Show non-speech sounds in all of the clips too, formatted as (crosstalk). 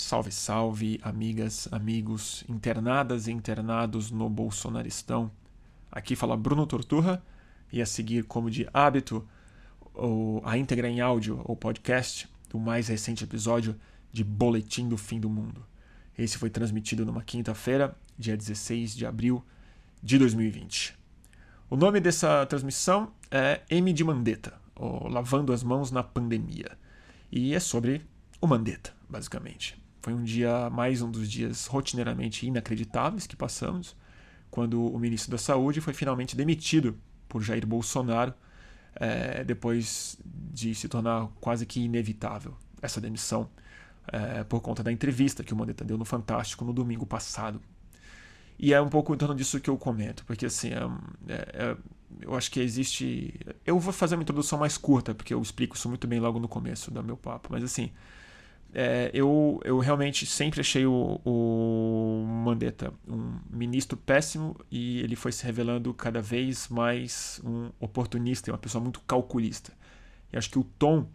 Salve, salve, amigas, amigos, internadas e internados no Bolsonaristão. Aqui fala Bruno Torturra e a seguir, como de hábito, a íntegra em áudio ou podcast do mais recente episódio de Boletim do Fim do Mundo. Esse foi transmitido numa quinta-feira, dia 16 de abril de 2020. O nome dessa transmissão é M de Mandetta, ou Lavando as Mãos na Pandemia, e é sobre o Mandetta basicamente. Foi um dia, mais um dos dias rotineiramente inacreditáveis que passamos, quando o ministro da Saúde foi finalmente demitido por Jair Bolsonaro, é, depois de se tornar quase que inevitável essa demissão, é, por conta da entrevista que o Mandetta deu no Fantástico no domingo passado. E é um pouco em torno disso que eu comento, porque assim, é, é, eu acho que existe. Eu vou fazer uma introdução mais curta, porque eu explico isso muito bem logo no começo do meu papo, mas assim é, eu, eu realmente sempre achei o, o Mandetta um ministro péssimo e ele foi se revelando cada vez mais um oportunista, uma pessoa muito calculista. E acho que o tom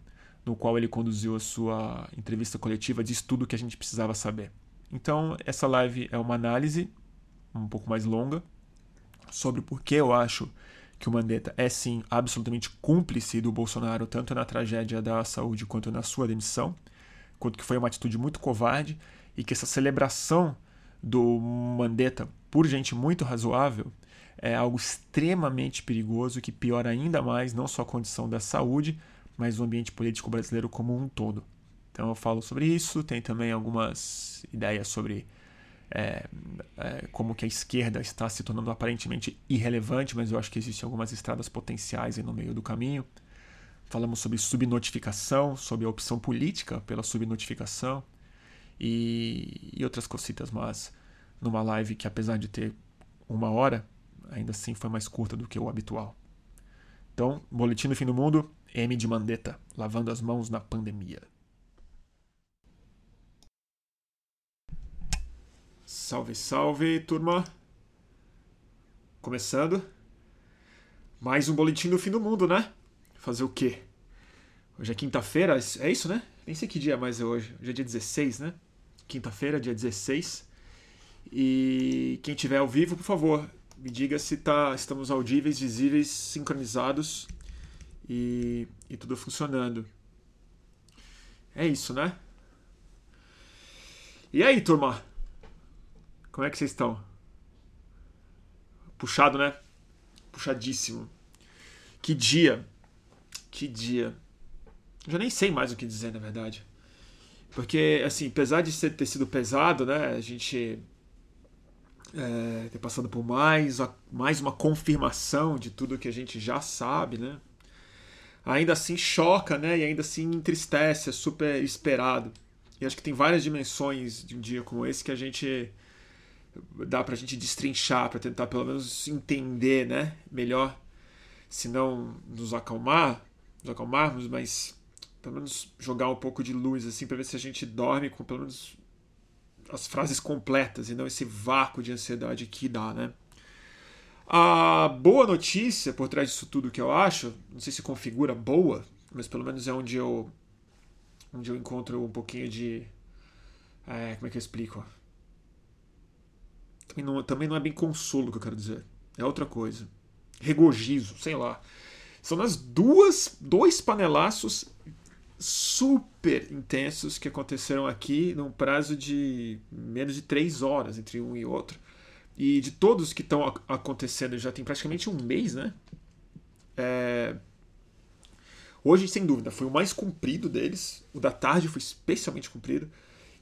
no qual ele conduziu a sua entrevista coletiva diz tudo o que a gente precisava saber. Então, essa live é uma análise um pouco mais longa sobre por que eu acho que o Mandetta é sim absolutamente cúmplice do Bolsonaro, tanto na tragédia da saúde quanto na sua demissão quanto que foi uma atitude muito covarde e que essa celebração do Mandetta por gente muito razoável é algo extremamente perigoso que piora ainda mais não só a condição da saúde, mas o ambiente político brasileiro como um todo. Então eu falo sobre isso, tem também algumas ideias sobre é, é, como que a esquerda está se tornando aparentemente irrelevante, mas eu acho que existem algumas estradas potenciais no meio do caminho. Falamos sobre subnotificação, sobre a opção política pela subnotificação e, e outras cositas, mas numa live que, apesar de ter uma hora, ainda assim foi mais curta do que o habitual. Então, Boletim do Fim do Mundo, M de Mandetta, lavando as mãos na pandemia. Salve, salve, turma! Começando. Mais um Boletim do Fim do Mundo, né? Fazer o quê? Hoje é quinta-feira, é isso, né? Nem sei que dia mais é hoje. Hoje é dia 16, né? Quinta-feira, dia 16. E quem tiver ao vivo, por favor, me diga se tá, estamos audíveis, visíveis, sincronizados e, e tudo funcionando. É isso, né? E aí, turma? Como é que vocês estão? Puxado, né? Puxadíssimo. Que dia! Que dia. Já nem sei mais o que dizer, na verdade. Porque, assim, apesar de ter sido pesado, né? A gente é, ter passado por mais, mais uma confirmação de tudo que a gente já sabe, né? Ainda assim choca, né? E ainda assim entristece, é super esperado. E acho que tem várias dimensões de um dia como esse que a gente dá pra gente destrinchar, para tentar pelo menos entender, né? Melhor, se não nos acalmar, acalmarmos, mas pelo menos jogar um pouco de luz assim para ver se a gente dorme com pelo menos as frases completas e não esse vácuo de ansiedade que dá, né? A boa notícia por trás disso tudo que eu acho, não sei se configura boa, mas pelo menos é onde eu onde eu encontro um pouquinho de é, como é que eu explico? Também não, também não é bem consolo que eu quero dizer. É outra coisa. Regozijo, sei lá. São as duas, dois panelaços super intensos que aconteceram aqui num prazo de menos de três horas entre um e outro. E de todos que estão acontecendo já tem praticamente um mês, né? É... Hoje, sem dúvida, foi o mais comprido deles. O da tarde foi especialmente comprido.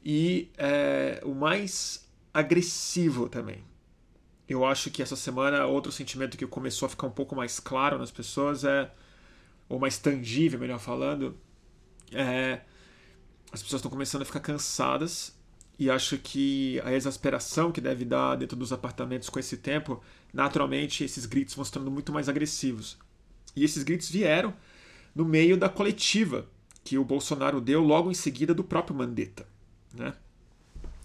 E é, o mais agressivo também. Eu acho que essa semana outro sentimento que começou a ficar um pouco mais claro nas pessoas é, ou mais tangível, melhor falando, é, as pessoas estão começando a ficar cansadas e acho que a exasperação que deve dar dentro dos apartamentos com esse tempo, naturalmente esses gritos vão se tornando muito mais agressivos. E esses gritos vieram no meio da coletiva que o Bolsonaro deu logo em seguida do próprio Mandetta, né?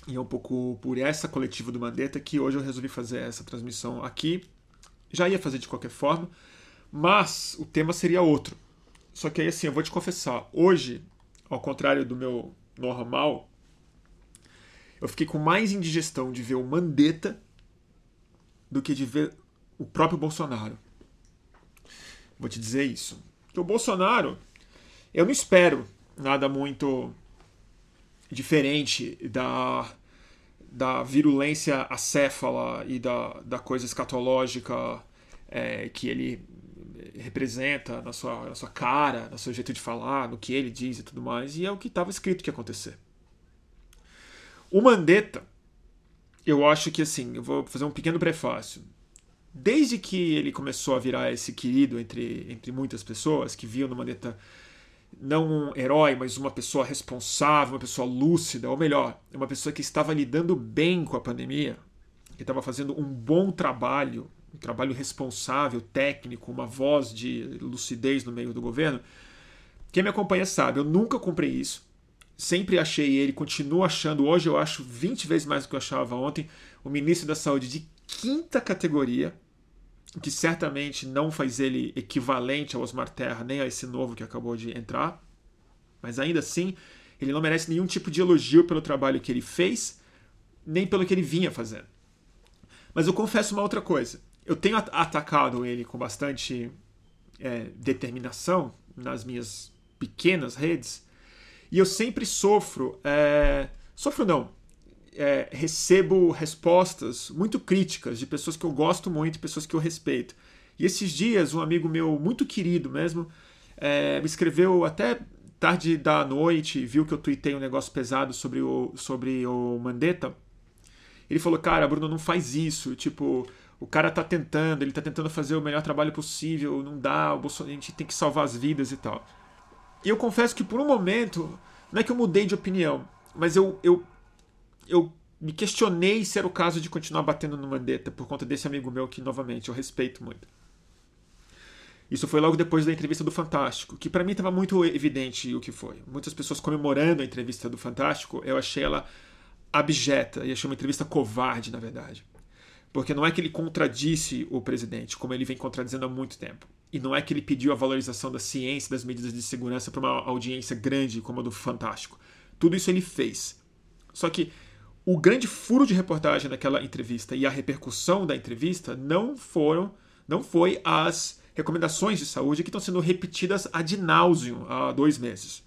E é um pouco por essa coletiva do Mandetta que hoje eu resolvi fazer essa transmissão aqui. Já ia fazer de qualquer forma, mas o tema seria outro. Só que aí assim, eu vou te confessar, hoje, ao contrário do meu normal, eu fiquei com mais indigestão de ver o Mandetta do que de ver o próprio Bolsonaro. Vou te dizer isso. O Bolsonaro, eu não espero nada muito diferente da, da virulência acéfala e da, da coisa escatológica é, que ele representa na sua, na sua cara, no seu jeito de falar, no que ele diz e tudo mais, e é o que estava escrito que ia acontecer. O Mandetta, eu acho que assim, eu vou fazer um pequeno prefácio. Desde que ele começou a virar esse querido entre, entre muitas pessoas que viam no Mandetta não um herói, mas uma pessoa responsável, uma pessoa lúcida, ou melhor, uma pessoa que estava lidando bem com a pandemia, que estava fazendo um bom trabalho, um trabalho responsável, técnico, uma voz de lucidez no meio do governo. Quem me acompanha sabe, eu nunca comprei isso. Sempre achei ele, continuo achando, hoje eu acho 20 vezes mais do que eu achava ontem, o ministro da Saúde de quinta categoria, que certamente não faz ele equivalente ao Osmar Terra, nem a esse novo que acabou de entrar. Mas ainda assim, ele não merece nenhum tipo de elogio pelo trabalho que ele fez, nem pelo que ele vinha fazendo. Mas eu confesso uma outra coisa. Eu tenho atacado ele com bastante é, determinação nas minhas pequenas redes, e eu sempre sofro. É, sofro não é, recebo respostas muito críticas de pessoas que eu gosto muito, pessoas que eu respeito. E esses dias, um amigo meu muito querido mesmo é, me escreveu até tarde da noite, viu que eu tuitei um negócio pesado sobre o, sobre o Mandetta. Ele falou: Cara, Bruno, não faz isso. Tipo, o cara tá tentando, ele tá tentando fazer o melhor trabalho possível, não dá, o Bolsonaro, a gente tem que salvar as vidas e tal. E eu confesso que por um momento, não é que eu mudei de opinião, mas eu, eu eu me questionei se era o caso de continuar batendo no Mandetta por conta desse amigo meu que, novamente, eu respeito muito. Isso foi logo depois da entrevista do Fantástico, que para mim estava muito evidente o que foi. Muitas pessoas comemorando a entrevista do Fantástico, eu achei ela abjeta e achei uma entrevista covarde, na verdade. Porque não é que ele contradisse o presidente, como ele vem contradizendo há muito tempo. E não é que ele pediu a valorização da ciência das medidas de segurança para uma audiência grande como a do Fantástico. Tudo isso ele fez. Só que o grande furo de reportagem daquela entrevista e a repercussão da entrevista não foram, não foi as recomendações de saúde que estão sendo repetidas ad nauseum há dois meses.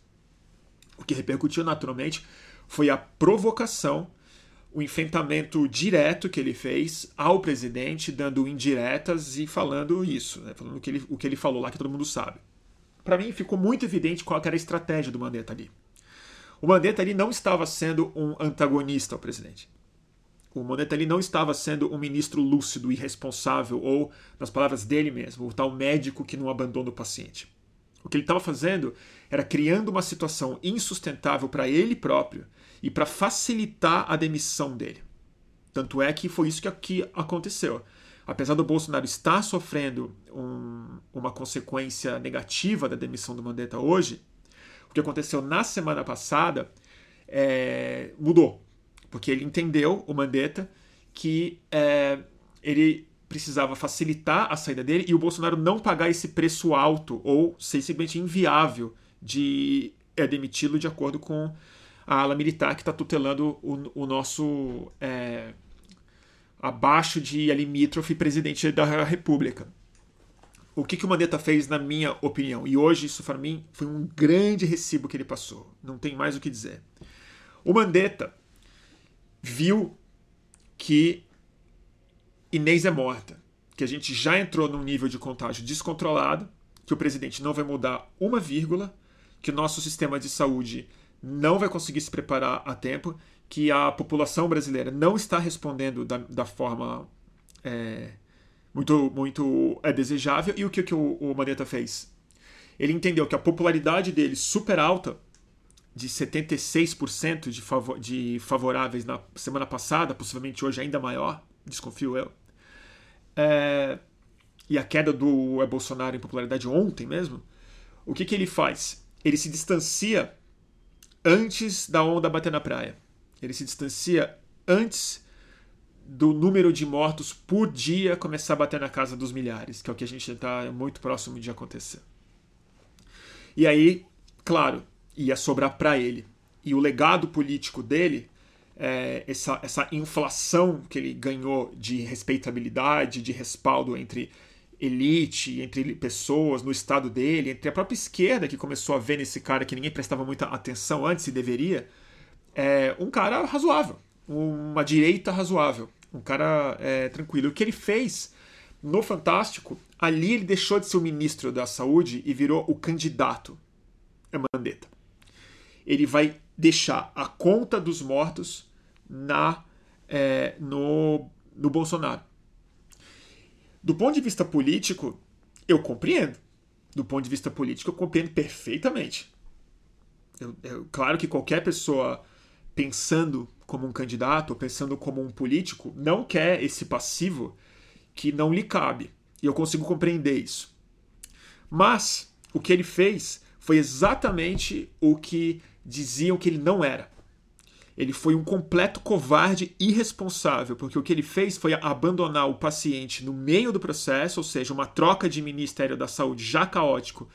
O que repercutiu naturalmente foi a provocação, o enfrentamento direto que ele fez ao presidente, dando indiretas e falando isso, né? falando o que, ele, o que ele falou lá que todo mundo sabe. Para mim ficou muito evidente qual era a estratégia do Mandetta ali. O Mandetta ali não estava sendo um antagonista ao presidente. O Mandetta ali não estava sendo um ministro lúcido e responsável, ou, nas palavras dele mesmo, o tal médico que não abandona o paciente. O que ele estava fazendo era criando uma situação insustentável para ele próprio e para facilitar a demissão dele. Tanto é que foi isso que aqui aconteceu. Apesar do Bolsonaro estar sofrendo um, uma consequência negativa da demissão do Mandetta hoje, o que aconteceu na semana passada é, mudou. Porque ele entendeu, o Mandetta, que é, ele precisava facilitar a saída dele e o Bolsonaro não pagar esse preço alto ou simplesmente inviável de é, demiti-lo de acordo com a ala militar que está tutelando o, o nosso é, abaixo de limítrofe presidente da República o que, que o Mandetta fez, na minha opinião. E hoje, isso para mim foi um grande recibo que ele passou. Não tem mais o que dizer. O Mandetta viu que Inês é morta, que a gente já entrou num nível de contágio descontrolado, que o presidente não vai mudar uma vírgula, que o nosso sistema de saúde não vai conseguir se preparar a tempo, que a população brasileira não está respondendo da, da forma é, muito, muito é desejável. E o que, que o, o Mandetta fez? Ele entendeu que a popularidade dele super alta, de 76% de, favor, de favoráveis na semana passada, possivelmente hoje ainda maior, desconfio eu, é, e a queda do Bolsonaro em popularidade ontem mesmo, o que, que ele faz? Ele se distancia antes da onda bater na praia. Ele se distancia antes do número de mortos por dia começar a bater na casa dos milhares, que é o que a gente está muito próximo de acontecer. E aí, claro, ia sobrar para ele. E o legado político dele é, essa, essa inflação que ele ganhou de respeitabilidade, de respaldo entre elite, entre pessoas no estado dele, entre a própria esquerda que começou a ver nesse cara que ninguém prestava muita atenção antes e deveria, é um cara razoável, uma direita razoável, um cara é, tranquilo. O que ele fez no Fantástico, ali ele deixou de ser o ministro da Saúde e virou o candidato a Mandetta. Ele vai deixar a conta dos mortos na é, no, no Bolsonaro. Do ponto de vista político, eu compreendo. Do ponto de vista político, eu compreendo perfeitamente. Eu, eu, claro que qualquer pessoa pensando como um candidato, pensando como um político, não quer esse passivo que não lhe cabe. E eu consigo compreender isso. Mas o que ele fez foi exatamente o que diziam que ele não era. Ele foi um completo covarde irresponsável, porque o que ele fez foi abandonar o paciente no meio do processo, ou seja, uma troca de Ministério da Saúde já caótico.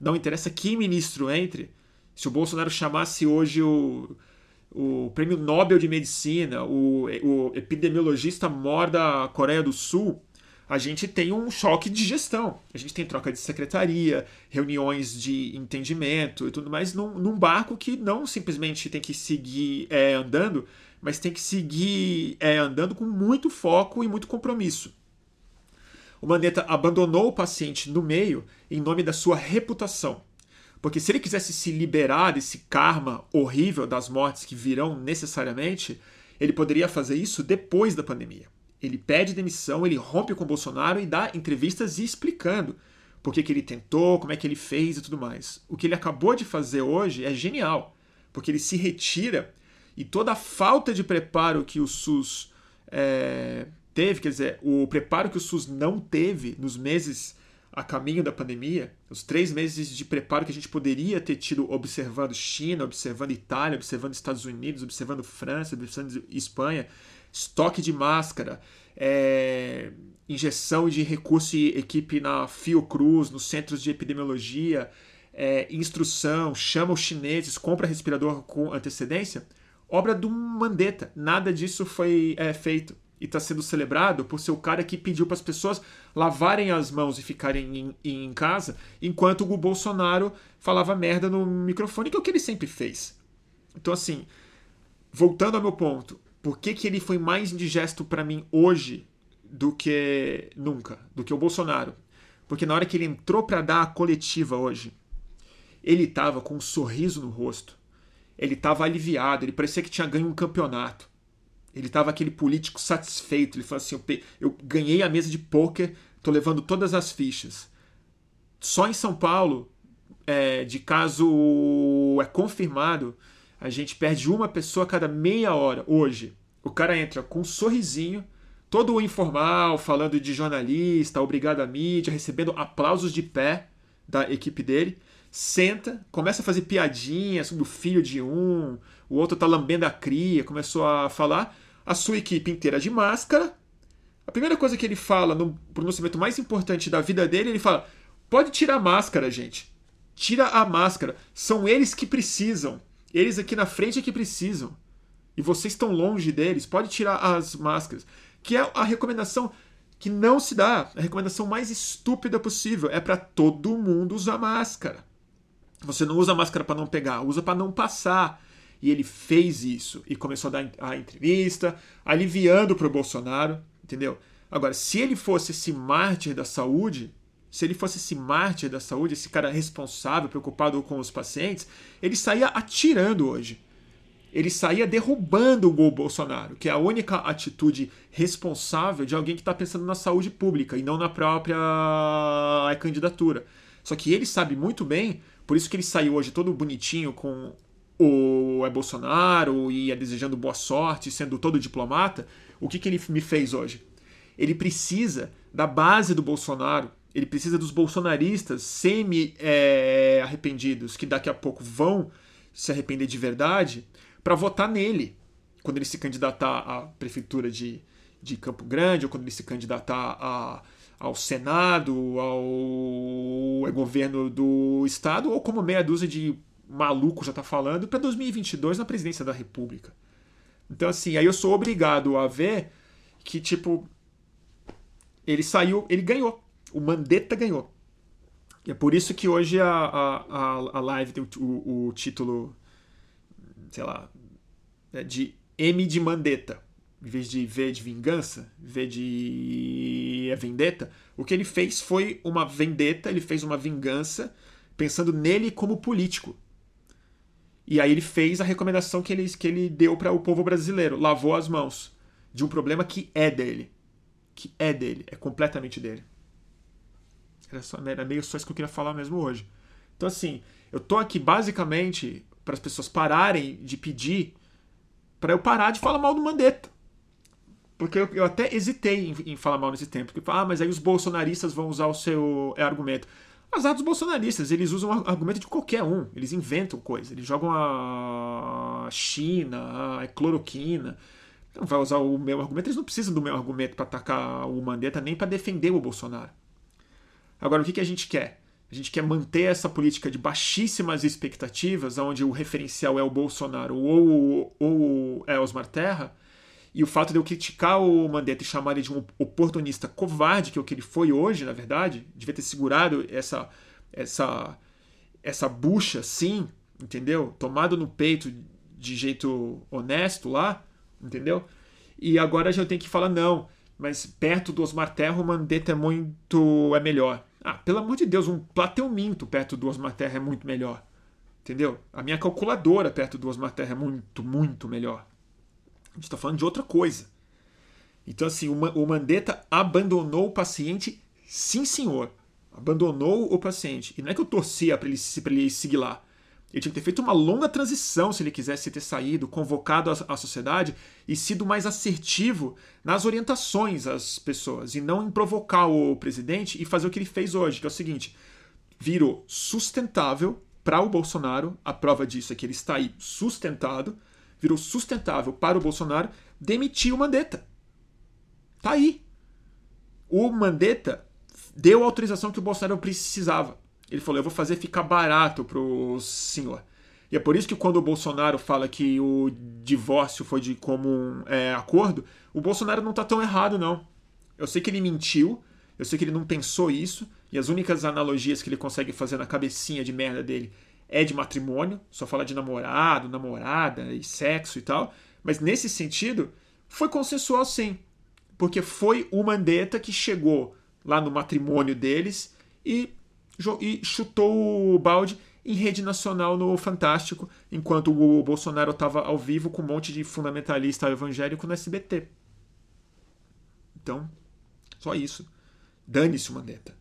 Não interessa que ministro entre. Se o Bolsonaro chamasse hoje o, o prêmio Nobel de Medicina, o, o epidemiologista mor da Coreia do Sul, a gente tem um choque de gestão. A gente tem troca de secretaria, reuniões de entendimento e tudo mais num, num barco que não simplesmente tem que seguir é, andando, mas tem que seguir é, andando com muito foco e muito compromisso. O Mandetta abandonou o paciente no meio em nome da sua reputação. Porque se ele quisesse se liberar desse karma horrível das mortes que virão necessariamente, ele poderia fazer isso depois da pandemia. Ele pede demissão, ele rompe com Bolsonaro e dá entrevistas explicando por que, que ele tentou, como é que ele fez e tudo mais. O que ele acabou de fazer hoje é genial, porque ele se retira e toda a falta de preparo que o SUS é, teve, quer dizer, o preparo que o SUS não teve nos meses a caminho da pandemia, os três meses de preparo que a gente poderia ter tido observando China, observando Itália, observando Estados Unidos, observando França, observando Espanha, estoque de máscara, é, injeção de recurso e equipe na Fiocruz, nos centros de epidemiologia, é, instrução, chama os chineses, compra respirador com antecedência, obra do Mandetta. Nada disso foi é, feito e está sendo celebrado por ser o cara que pediu para as pessoas lavarem as mãos e ficarem em, em, casa, enquanto o Bolsonaro falava merda no microfone, que é o que ele sempre fez. Então, assim, voltando ao meu ponto, por que, que ele foi mais indigesto para mim hoje do que nunca, do que o Bolsonaro? Porque na hora que ele entrou para dar a coletiva hoje, ele estava com um sorriso no rosto. Ele estava aliviado, ele parecia que tinha ganho um campeonato. Ele estava aquele político satisfeito. Ele falou assim: eu, eu ganhei a mesa de pôquer, tô levando todas as fichas. Só em São Paulo, é, de caso é confirmado, a gente perde uma pessoa a cada meia hora hoje. O cara entra com um sorrisinho, todo informal, falando de jornalista, obrigado à mídia, recebendo aplausos de pé da equipe dele. Senta, começa a fazer piadinha sobre o filho de um, o outro tá lambendo a cria, começou a falar. A sua equipe inteira de máscara. A primeira coisa que ele fala no pronunciamento mais importante da vida dele, ele fala: pode tirar a máscara, gente. Tira a máscara. São eles que precisam. Eles aqui na frente é que precisam. E vocês estão longe deles. Pode tirar as máscaras. Que é a recomendação que não se dá. A recomendação mais estúpida possível. É para todo mundo usar máscara. Você não usa máscara para não pegar, usa para não passar. E ele fez isso e começou a dar a entrevista, aliviando para o Bolsonaro, entendeu? Agora, se ele fosse esse mártir da saúde, se ele fosse esse mártir da saúde, esse cara responsável, preocupado com os pacientes, ele saía atirando hoje. Ele saía derrubando o Bolsonaro, que é a única atitude responsável de alguém que está pensando na saúde pública e não na própria candidatura. Só que ele sabe muito bem, por isso que ele saiu hoje todo bonitinho com o é Bolsonaro e ia desejando boa sorte, sendo todo diplomata. O que, que ele me fez hoje? Ele precisa da base do Bolsonaro ele precisa dos bolsonaristas semi-arrependidos, é, que daqui a pouco vão se arrepender de verdade, para votar nele quando ele se candidatar à prefeitura de, de Campo Grande, ou quando ele se candidatar a, ao Senado, ao, ao governo do Estado, ou como meia dúzia de maluco já está falando, para 2022 na presidência da República. Então, assim, aí eu sou obrigado a ver que, tipo, ele saiu, ele ganhou. O Mandetta ganhou. E é por isso que hoje a, a, a live tem o, o, o título, sei lá, é de M de Mandetta. Em vez de V de vingança, V de é vendetta, o que ele fez foi uma vendetta, ele fez uma vingança pensando nele como político. E aí ele fez a recomendação que ele, que ele deu para o povo brasileiro, lavou as mãos de um problema que é dele. Que é dele, é completamente dele. Era, só, era meio só isso que eu queria falar mesmo hoje. Então, assim, eu tô aqui basicamente para as pessoas pararem de pedir para eu parar de falar mal do Mandetta. Porque eu, eu até hesitei em, em, falar mal nesse tempo. Porque, ah, mas aí os bolsonaristas vão usar o seu argumento. Azar dos bolsonaristas, eles usam argumento de qualquer um. Eles inventam coisa. Eles jogam a China, a cloroquina. Não vai usar o meu argumento. Eles não precisam do meu argumento para atacar o Mandetta nem para defender o Bolsonaro. Agora, o que, que a gente quer? A gente quer manter essa política de baixíssimas expectativas, onde o referencial é o Bolsonaro ou, ou é Osmar Terra, e o fato de eu criticar o Mandetta e chamar ele de um oportunista covarde, que é o que ele foi hoje, na verdade, devia ter segurado essa essa essa bucha, sim, entendeu? Tomado no peito de jeito honesto lá, entendeu? E agora já tenho que falar não, mas perto do Osmar Terra o Mandetta é muito é melhor. Ah, pelo amor de Deus, um plateuminto perto do Osmar Terra é muito melhor. Entendeu? A minha calculadora perto do Osmar Terra é muito, muito melhor. A gente está falando de outra coisa. Então, assim, o Mandetta abandonou o paciente, sim, senhor. Abandonou o paciente. E não é que eu torcia para ele, ele seguir lá. Ele tinha que ter feito uma longa transição se ele quisesse ter saído, convocado a, a sociedade e sido mais assertivo nas orientações às pessoas e não em provocar o presidente e fazer o que ele fez hoje, que é o seguinte: virou sustentável para o Bolsonaro, a prova disso é que ele está aí sustentado, virou sustentável para o Bolsonaro demitir o Mandetta. Tá aí. O Mandetta deu a autorização que o Bolsonaro precisava. Ele falou: eu vou fazer ficar barato pro senhor. E é por isso que quando o Bolsonaro fala que o divórcio foi de comum é, acordo, o Bolsonaro não tá tão errado, não. Eu sei que ele mentiu, eu sei que ele não pensou isso, e as únicas analogias que ele consegue fazer na cabecinha de merda dele é de matrimônio, só fala de namorado, namorada e sexo e tal. Mas nesse sentido, foi consensual sim. Porque foi o Mandetta que chegou lá no matrimônio deles e e chutou o balde em rede nacional no Fantástico, enquanto o Bolsonaro estava ao vivo com um monte de fundamentalista evangélico no SBT. Então, só isso. Dane-se o Mandetta.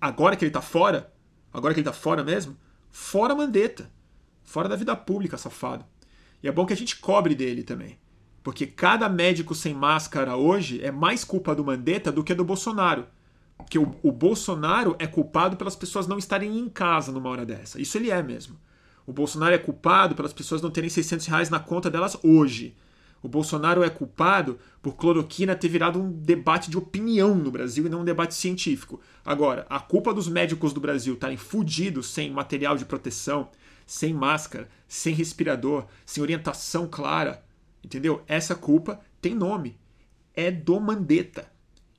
Agora que ele está fora, agora que ele está fora mesmo, fora Mandetta. Fora da vida pública, safado. E é bom que a gente cobre dele também. Porque cada médico sem máscara hoje é mais culpa do Mandetta do que do Bolsonaro que o, o, Bolsonaro é culpado pelas pessoas não estarem em casa numa hora dessa. Isso ele é mesmo. O Bolsonaro é culpado pelas pessoas não terem 600 reais na conta delas hoje. O Bolsonaro é culpado por cloroquina ter virado um debate de opinião no Brasil e não um debate científico. Agora, a culpa dos médicos do Brasil estarem fudidos sem material de proteção, sem máscara, sem respirador, sem orientação clara, entendeu? Essa culpa tem nome. É do Mandetta.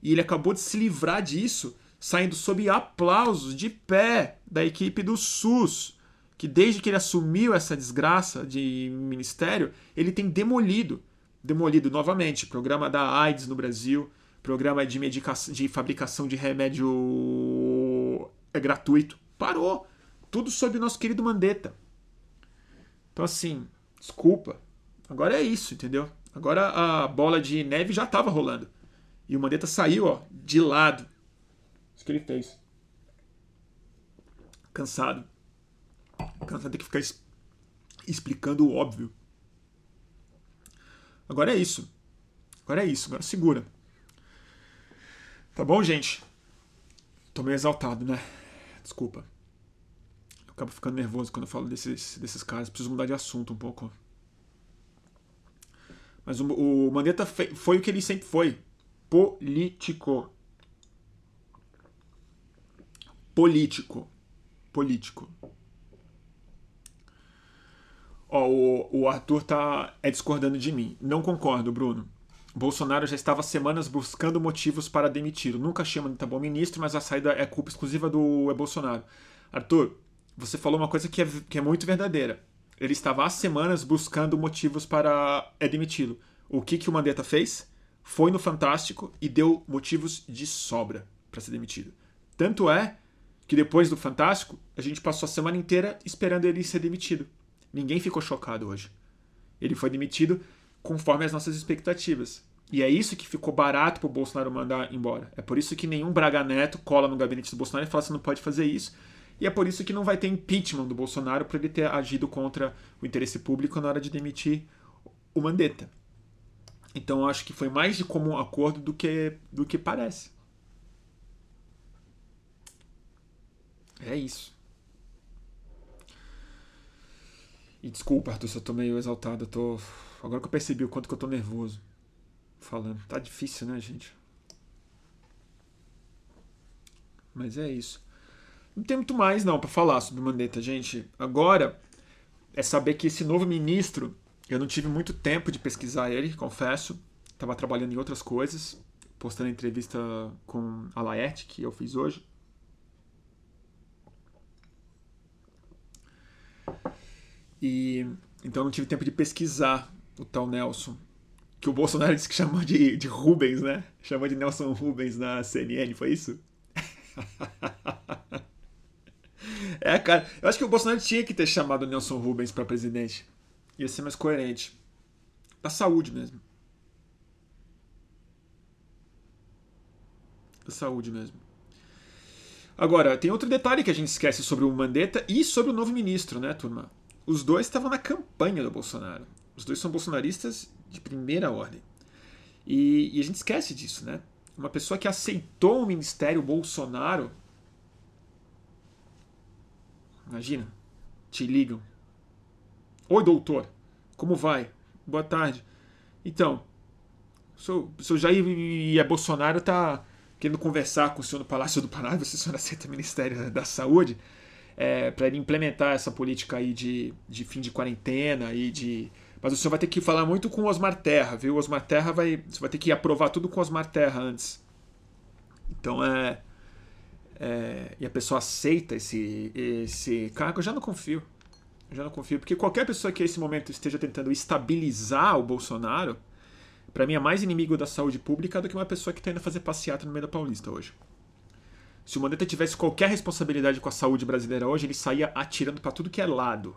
E ele acabou de se livrar disso, saindo sob aplausos de pé da equipe do SUS, que desde que ele assumiu essa desgraça de ministério, ele tem demolido, demolido novamente, programa da AIDS no Brasil, programa de medicação, de fabricação de remédio é gratuito, parou, tudo sob o nosso querido Mandetta. Então assim, desculpa, agora é isso, entendeu? Agora a bola de neve já estava rolando. E o Mandetta saiu, ó, de lado. Isso que ele fez. Cansado. Cansado de que ficar explicando o óbvio. Agora é isso. Agora é isso. Agora segura. Tá bom, gente? Tô meio exaltado, né? Desculpa. Eu acabo ficando nervoso quando eu falo desses, desses caras. Preciso mudar de assunto um pouco. Mas o, o Mandetta foi o que ele sempre foi político. Político. Político. Ó, o, o Arthur tá é discordando de mim. Não concordo, Bruno. Bolsonaro já estava semanas buscando motivos para demiti-lo. Nunca chama de tá bom ministro, mas a saída é culpa exclusiva do é Bolsonaro. Arthur, você falou uma coisa que é, que é muito verdadeira. Ele estava há semanas buscando motivos para é, demiti-lo. O que, que o Mandetta fez? Foi no Fantástico e deu motivos de sobra para ser demitido. Tanto é que depois do Fantástico, a gente passou a semana inteira esperando ele ser demitido. Ninguém ficou chocado hoje. Ele foi demitido conforme as nossas expectativas. E é isso que ficou barato para o Bolsonaro mandar embora. É por isso que nenhum Braga Neto cola no gabinete do Bolsonaro e fala você não pode fazer isso. E é por isso que não vai ter impeachment do Bolsonaro por ele ter agido contra o interesse público na hora de demitir o Mandetta. Então acho que foi mais de comum acordo do que, do que parece. É isso. E desculpa, Arthur, se eu tô meio exaltado. Eu tô... Agora que eu percebi o quanto que eu tô nervoso falando. Tá difícil, né, gente? Mas é isso. Não tem muito mais não para falar sobre Mandetta, gente. Agora é saber que esse novo ministro, eu não tive muito tempo de pesquisar ele, confesso. Estava trabalhando em outras coisas, postando entrevista com a Laerte, que eu fiz hoje. E então não tive tempo de pesquisar o tal Nelson. Que o Bolsonaro (laughs) disse que chamou de, de Rubens, né? Chamou de Nelson Rubens na CNN, foi isso? (laughs) é, cara. Eu acho que o Bolsonaro tinha que ter chamado Nelson Rubens para presidente. Ia ser mais coerente. Da saúde mesmo. Da saúde mesmo. Agora, tem outro detalhe que a gente esquece sobre o Mandetta e sobre o novo ministro, né, turma? Os dois estavam na campanha do Bolsonaro. Os dois são bolsonaristas de primeira ordem. E, e a gente esquece disso, né? Uma pessoa que aceitou o ministério Bolsonaro. Imagina, te ligam. Oi, doutor, como vai? Boa tarde. Então, o senhor, o Jair é Bolsonaro tá querendo conversar com o senhor no Palácio do se o senhor aceita o Ministério da Saúde é, para ele implementar essa política aí de, de fim de quarentena e de. Mas o senhor vai ter que falar muito com o Osmar Terra, viu? O Osmar Terra vai. Você vai ter que aprovar tudo com o Osmar Terra antes. Então é. é e a pessoa aceita esse, esse cargo, eu já não confio. Eu já não confio. Porque qualquer pessoa que nesse momento esteja tentando estabilizar o Bolsonaro, para mim é mais inimigo da saúde pública do que uma pessoa que está indo fazer passeata no meio da Paulista hoje. Se o Mandetta tivesse qualquer responsabilidade com a saúde brasileira hoje, ele saía atirando para tudo que é lado.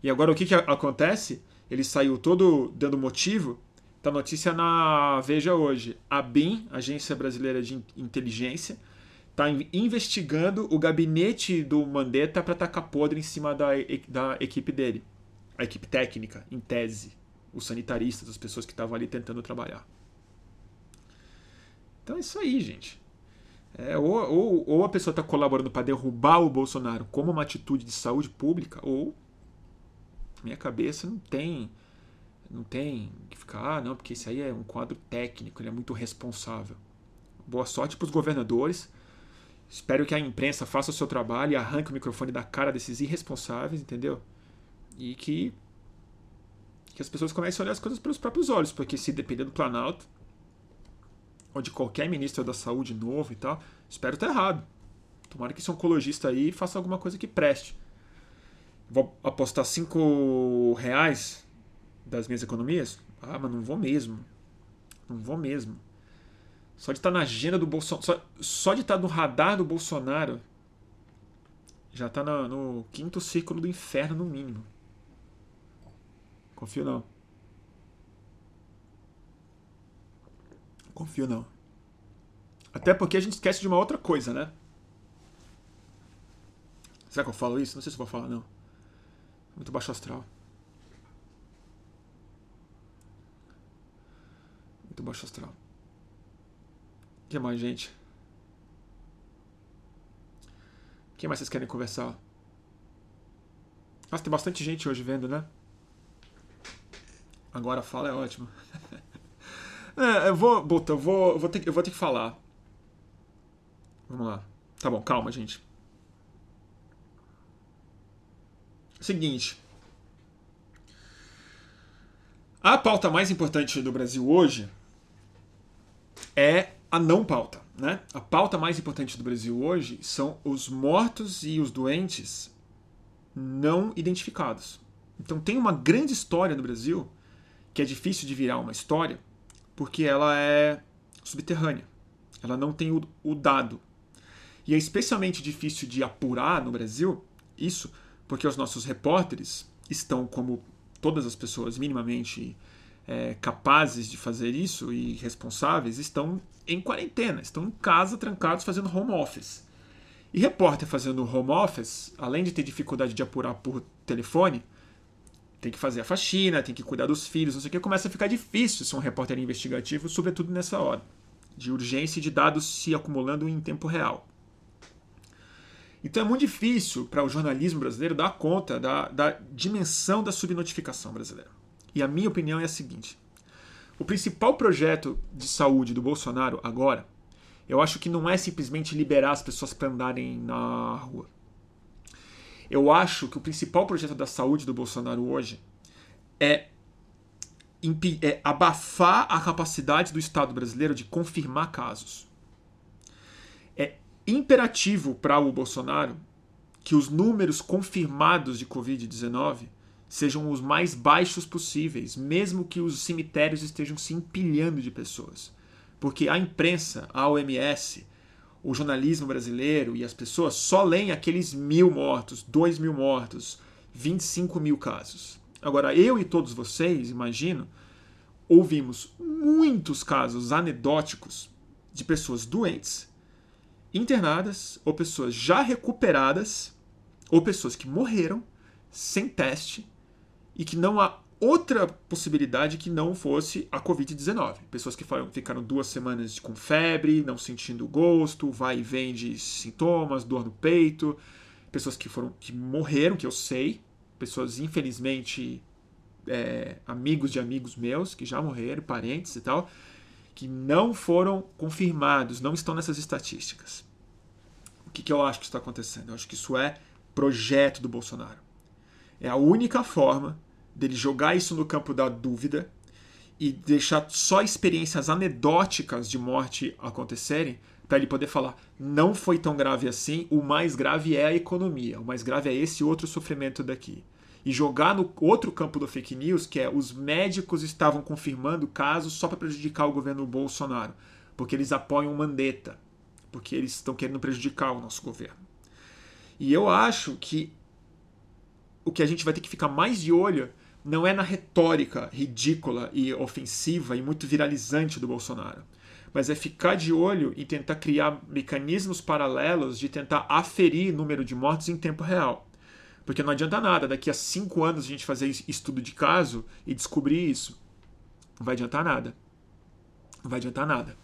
E agora o que, que acontece? Ele saiu todo dando motivo. Tá notícia na Veja hoje. A BIM, Agência Brasileira de Inteligência, está investigando o gabinete do Mandetta para tacar podre em cima da, da equipe dele. A equipe técnica, em tese. Os sanitaristas, as pessoas que estavam ali tentando trabalhar. Então é isso aí, gente. É, ou, ou, ou a pessoa está colaborando para derrubar o Bolsonaro como uma atitude de saúde pública, ou minha cabeça não tem não tem que ficar, ah, não, porque isso aí é um quadro técnico, ele é muito responsável. Boa sorte para os governadores. Espero que a imprensa faça o seu trabalho e arranque o microfone da cara desses irresponsáveis, entendeu? E que, que as pessoas comecem a olhar as coisas pelos próprios olhos, porque se depender do Planalto, ou de qualquer ministro da saúde novo e tal, espero estar errado. Tomara que esse oncologista aí faça alguma coisa que preste. Vou apostar 5 reais das minhas economias? Ah, mas não vou mesmo. Não vou mesmo. Só de estar na agenda do Bolsonaro. Só, só de estar no radar do Bolsonaro. Já está no, no quinto círculo do inferno, no mínimo. Confio não. Confio não. Até porque a gente esquece de uma outra coisa, né? Será que eu falo isso? Não sei se vou falar, não. Muito baixo astral. Muito baixo astral. O que mais, gente? O que mais vocês querem conversar? Nossa, tem bastante gente hoje vendo, né? Agora fala é ótimo. (laughs) É, eu vou, Buta, eu vou, vou, ter, eu vou ter que falar. Vamos lá. Tá bom, calma, gente. Seguinte. A pauta mais importante do Brasil hoje é a não pauta. Né? A pauta mais importante do Brasil hoje são os mortos e os doentes não identificados. Então tem uma grande história no Brasil que é difícil de virar uma história porque ela é subterrânea. Ela não tem o, o dado. E é especialmente difícil de apurar no Brasil isso porque os nossos repórteres estão, como todas as pessoas minimamente é, capazes de fazer isso e responsáveis, estão em quarentena, estão em casa trancados fazendo home office. E repórter fazendo home office, além de ter dificuldade de apurar por telefone, tem que fazer a faxina, tem que cuidar dos filhos, não sei o que, começa a ficar difícil ser um repórter investigativo, sobretudo nessa hora, de urgência e de dados se acumulando em tempo real. Então é muito difícil para o jornalismo brasileiro dar conta da, da dimensão da subnotificação brasileira. E a minha opinião é a seguinte: o principal projeto de saúde do Bolsonaro agora, eu acho que não é simplesmente liberar as pessoas para andarem na rua. Eu acho que o principal projeto da saúde do Bolsonaro hoje é, é abafar a capacidade do Estado brasileiro de confirmar casos. É imperativo para o Bolsonaro que os números confirmados de Covid-19 sejam os mais baixos possíveis, mesmo que os cemitérios estejam se empilhando de pessoas. Porque a imprensa, a OMS, o jornalismo brasileiro e as pessoas só leem aqueles mil mortos, dois mil mortos, 25 mil casos. Agora, eu e todos vocês, imagino, ouvimos muitos casos anedóticos de pessoas doentes internadas, ou pessoas já recuperadas, ou pessoas que morreram sem teste e que não há outra possibilidade que não fosse a Covid-19. Pessoas que ficaram duas semanas com febre, não sentindo gosto, vai e vem de sintomas, dor no peito, pessoas que foram que morreram, que eu sei, pessoas infelizmente é, amigos de amigos meus que já morreram, parentes e tal, que não foram confirmados, não estão nessas estatísticas. O que, que eu acho que está acontecendo? Eu acho que isso é projeto do Bolsonaro. É a única forma dele jogar isso no campo da dúvida e deixar só experiências anedóticas de morte acontecerem para ele poder falar não foi tão grave assim, o mais grave é a economia, o mais grave é esse outro sofrimento daqui. E jogar no outro campo do fake news, que é os médicos estavam confirmando casos só para prejudicar o governo Bolsonaro, porque eles apoiam Mandetta, porque eles estão querendo prejudicar o nosso governo. E eu acho que o que a gente vai ter que ficar mais de olho não é na retórica ridícula e ofensiva e muito viralizante do Bolsonaro, mas é ficar de olho e tentar criar mecanismos paralelos de tentar aferir número de mortes em tempo real. Porque não adianta nada daqui a cinco anos a gente fazer estudo de caso e descobrir isso. Não vai adiantar nada. Não vai adiantar nada.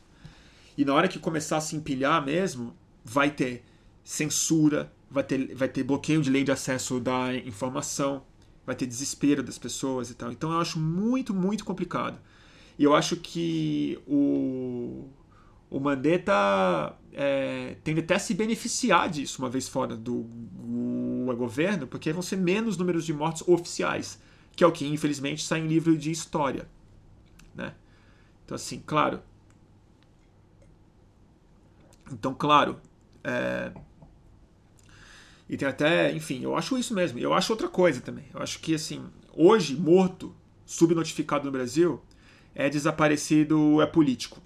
E na hora que começar a se empilhar mesmo, vai ter censura, vai ter, vai ter bloqueio de lei de acesso da informação, vai ter desespero das pessoas e tal. Então eu acho muito, muito complicado. E eu acho que o, o Mandetta é, tende até a se beneficiar disso uma vez fora do, do governo, porque vão ser menos números de mortes oficiais, que é o que infelizmente sai em livro de história. Né? Então, assim, claro. Então, claro. É, e tem até, enfim, eu acho isso mesmo. Eu acho outra coisa também. Eu acho que, assim, hoje, morto, subnotificado no Brasil, é desaparecido, é político.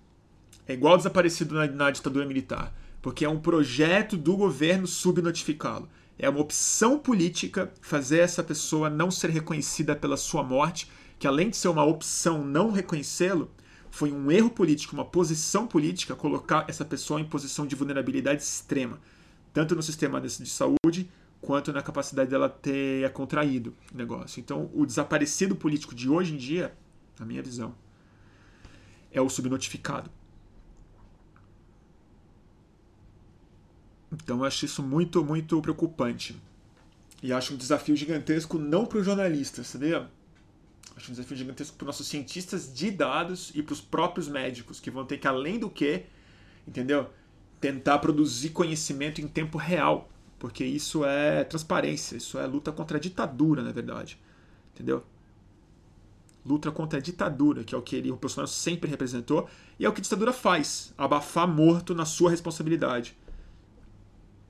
É igual desaparecido na, na ditadura militar. Porque é um projeto do governo subnotificá-lo. É uma opção política fazer essa pessoa não ser reconhecida pela sua morte, que além de ser uma opção não reconhecê-lo, foi um erro político, uma posição política colocar essa pessoa em posição de vulnerabilidade extrema tanto no sistema de saúde quanto na capacidade dela ter contraído o negócio. Então, o desaparecido político de hoje em dia, na minha visão, é o subnotificado. Então, eu acho isso muito, muito preocupante. E acho um desafio gigantesco não para os jornalistas, sabia? Acho um desafio gigantesco para os nossos cientistas de dados e para os próprios médicos, que vão ter que, além do que, entendeu? Tentar produzir conhecimento em tempo real, porque isso é transparência, isso é luta contra a ditadura, na verdade. Entendeu? luta contra a ditadura, que é o que ele, o Bolsonaro sempre representou, e é o que a ditadura faz, abafar morto na sua responsabilidade.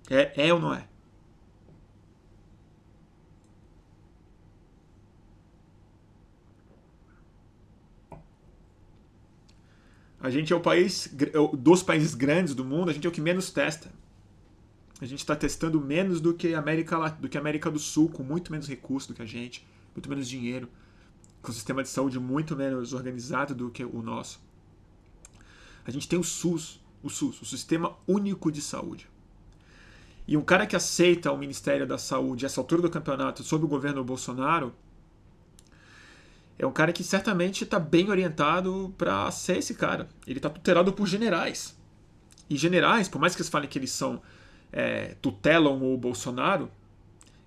É, é ou não é? A gente é o país é dos países grandes do mundo, a gente é o que menos testa. A gente está testando menos do que a América do que América do Sul, com muito menos recursos do que a gente, muito menos dinheiro, com um sistema de saúde muito menos organizado do que o nosso. A gente tem o SUS, o SUS, o Sistema Único de Saúde. E um cara que aceita o Ministério da Saúde essa altura do campeonato sob o governo Bolsonaro é um cara que certamente está bem orientado para ser esse cara. Ele está tutelado por generais. E generais, por mais que eles falem que eles são é, tutelam o Bolsonaro,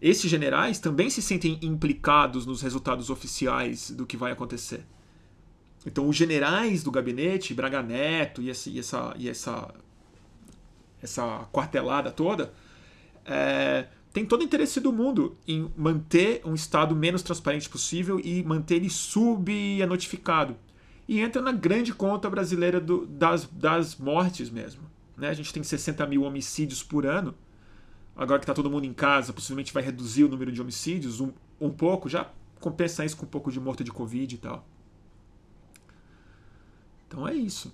esses generais também se sentem implicados nos resultados oficiais do que vai acontecer. Então, os generais do gabinete, Braga Neto e, esse, e essa, e essa, essa quartelada toda, é, tem todo o interesse do mundo em manter um Estado menos transparente possível e manter ele sub-notificado. E entra na grande conta brasileira do, das, das mortes mesmo. Né? A gente tem 60 mil homicídios por ano. Agora que está todo mundo em casa, possivelmente vai reduzir o número de homicídios um, um pouco, já compensa isso com um pouco de morte de Covid e tal. Então é isso.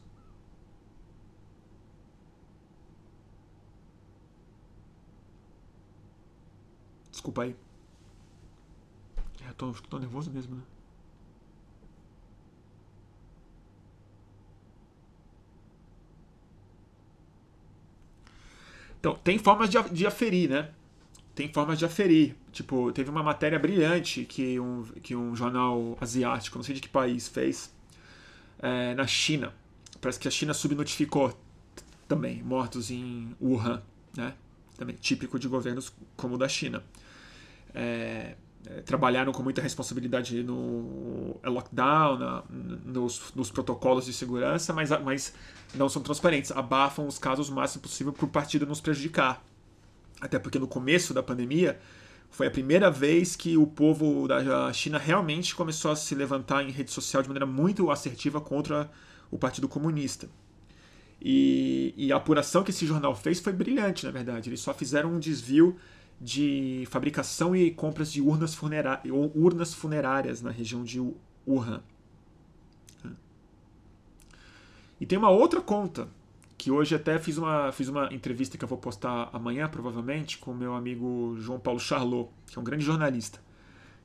Desculpa aí. É, tô, tô nervoso mesmo, né? Então, tem formas de, de aferir, né? Tem formas de aferir. Tipo, teve uma matéria brilhante que um, que um jornal asiático, não sei de que país, fez é, na China. Parece que a China subnotificou também mortos em Wuhan, né? Também típico de governos como o da China é, é, trabalharam com muita responsabilidade no é, lockdown, na, nos, nos, protocolos de segurança, mas, mas não são transparentes, abafam os casos o máximo possível para o partido nos prejudicar. Até porque no começo da pandemia foi a primeira vez que o povo da China realmente começou a se levantar em rede social de maneira muito assertiva contra o Partido Comunista. E, e a apuração que esse jornal fez foi brilhante, na verdade. Eles só fizeram um desvio de fabricação e compras de urnas, urnas funerárias na região de Wuhan. E tem uma outra conta, que hoje até fiz uma, fiz uma entrevista que eu vou postar amanhã, provavelmente, com meu amigo João Paulo Charlot, que é um grande jornalista,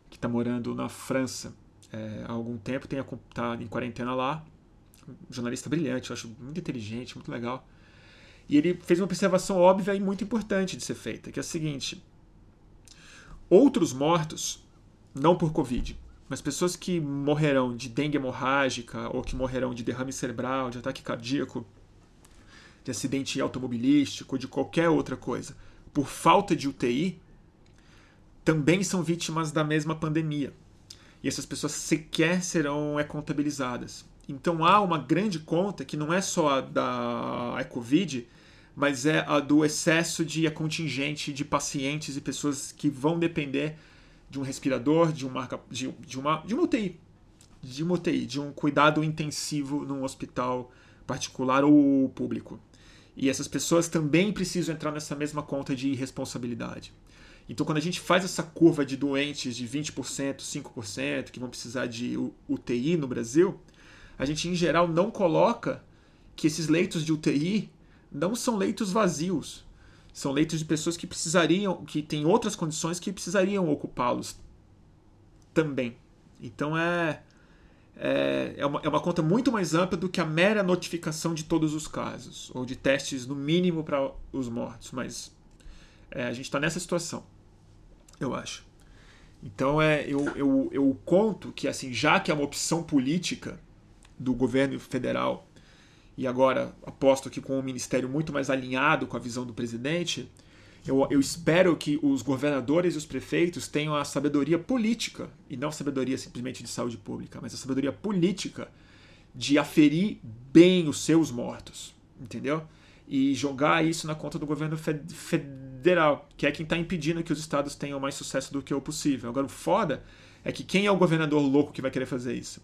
que está morando na França é, há algum tempo, está em quarentena lá. Um jornalista brilhante, eu acho muito inteligente, muito legal. E ele fez uma observação óbvia e muito importante de ser feita, que é a seguinte: outros mortos, não por Covid, mas pessoas que morrerão de dengue hemorrágica ou que morrerão de derrame cerebral, de ataque cardíaco, de acidente automobilístico, de qualquer outra coisa, por falta de UTI, também são vítimas da mesma pandemia. E essas pessoas sequer serão é, contabilizadas. Então há uma grande conta que não é só a da a Covid, mas é a do excesso de contingente de pacientes e pessoas que vão depender de um respirador, de, uma, de, de, uma, de uma UTI, de uma UTI, de um cuidado intensivo num hospital particular ou público. E essas pessoas também precisam entrar nessa mesma conta de irresponsabilidade. Então, quando a gente faz essa curva de doentes de 20%, 5% que vão precisar de UTI no Brasil, a gente em geral não coloca que esses leitos de UTI não são leitos vazios. São leitos de pessoas que precisariam, que têm outras condições que precisariam ocupá-los também. Então é, é, é, uma, é uma conta muito mais ampla do que a mera notificação de todos os casos, ou de testes no mínimo para os mortos. Mas é, a gente está nessa situação, eu acho. Então é, eu, eu, eu conto que assim, já que é uma opção política do governo federal, e agora aposto que com um ministério muito mais alinhado com a visão do presidente, eu, eu, espero que os governadores e os prefeitos tenham a sabedoria política, e não sabedoria simplesmente de saúde pública, mas a sabedoria política de aferir bem os seus mortos, entendeu? E jogar isso na conta do governo federal, que é quem está impedindo que os estados tenham mais sucesso do que o possível. Agora, o foda é que quem é o governador louco que vai querer fazer isso?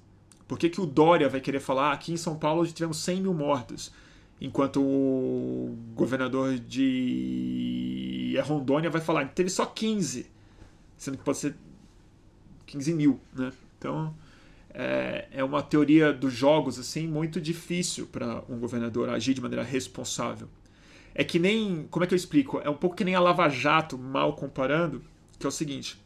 Por que, que o Dória vai querer falar ah, aqui em São Paulo tivemos 100 mil mortos, enquanto o governador de Rondônia vai falar teve só 15, sendo que pode ser 15 mil, né? Então é, é uma teoria dos jogos assim muito difícil para um governador agir de maneira responsável. É que nem, como é que eu explico? É um pouco que nem a Lava Jato, mal comparando, que é o seguinte: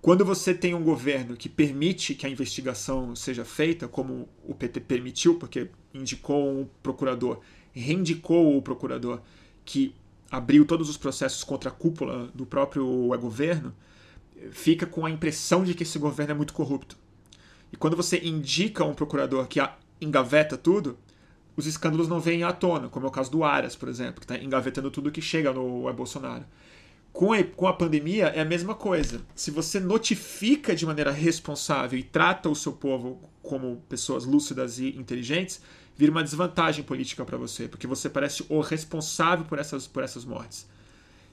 quando você tem um governo que permite que a investigação seja feita, como o PT permitiu, porque indicou um procurador, reindicou o procurador que abriu todos os processos contra a cúpula do próprio governo, fica com a impressão de que esse governo é muito corrupto. E quando você indica um procurador que engaveta tudo, os escândalos não vêm à tona, como é o caso do Aras, por exemplo, que está engavetando tudo que chega no Bolsonaro. Com a, com a pandemia é a mesma coisa. Se você notifica de maneira responsável e trata o seu povo como pessoas lúcidas e inteligentes, vira uma desvantagem política para você, porque você parece o responsável por essas, por essas mortes.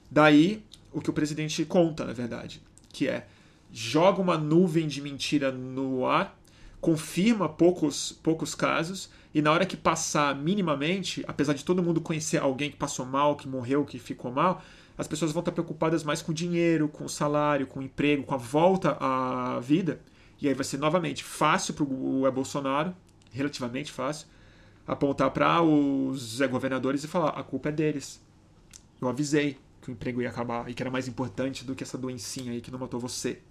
Daí o que o presidente conta, na verdade, que é joga uma nuvem de mentira no ar, confirma poucos, poucos casos, e na hora que passar minimamente, apesar de todo mundo conhecer alguém que passou mal, que morreu, que ficou mal, as pessoas vão estar preocupadas mais com o dinheiro, com o salário, com o emprego, com a volta à vida. E aí vai ser novamente fácil para o Bolsonaro, relativamente fácil, apontar para os governadores e falar: a culpa é deles. Eu avisei que o emprego ia acabar e que era mais importante do que essa doencinha aí que não matou você.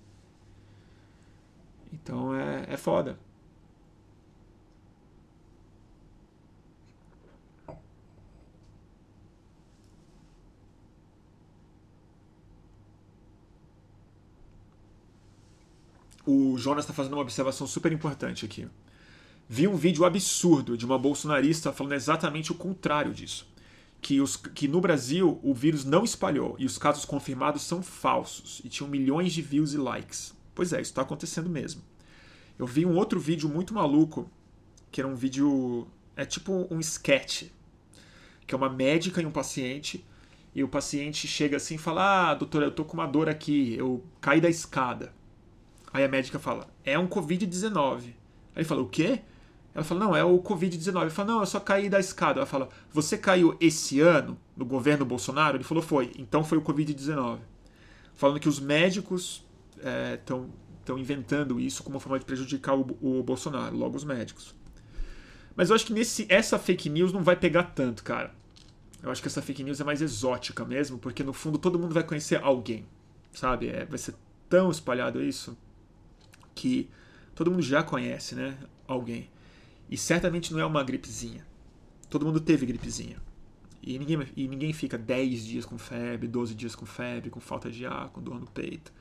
Então é, é foda. O Jonas está fazendo uma observação super importante aqui. Vi um vídeo absurdo de uma bolsonarista falando exatamente o contrário disso. Que, os, que no Brasil o vírus não espalhou e os casos confirmados são falsos e tinham milhões de views e likes. Pois é, isso está acontecendo mesmo. Eu vi um outro vídeo muito maluco, que era um vídeo. É tipo um sketch. Que é uma médica e um paciente. E o paciente chega assim e fala: Ah, doutora, eu tô com uma dor aqui, eu caí da escada. Aí a médica fala: É um Covid-19. Aí ele fala: O quê? Ela fala: Não, é o Covid-19. Ele fala: Não, eu só caí da escada. Ela fala: Você caiu esse ano no governo Bolsonaro? Ele falou: Foi. Então foi o Covid-19. Falando que os médicos estão é, inventando isso como forma de prejudicar o, o, Bolsonaro, logo os médicos. Mas eu acho que nesse, essa fake news não vai pegar tanto, cara. Eu acho que essa fake news é mais exótica mesmo, porque no fundo todo mundo vai conhecer alguém, sabe? É, vai ser tão espalhado isso que todo mundo já conhece, né? Alguém. E certamente não é uma gripezinha. Todo mundo teve gripezinha. E ninguém, e ninguém fica 10 dias com febre, 12 dias com febre, com falta de ar, com dor no peito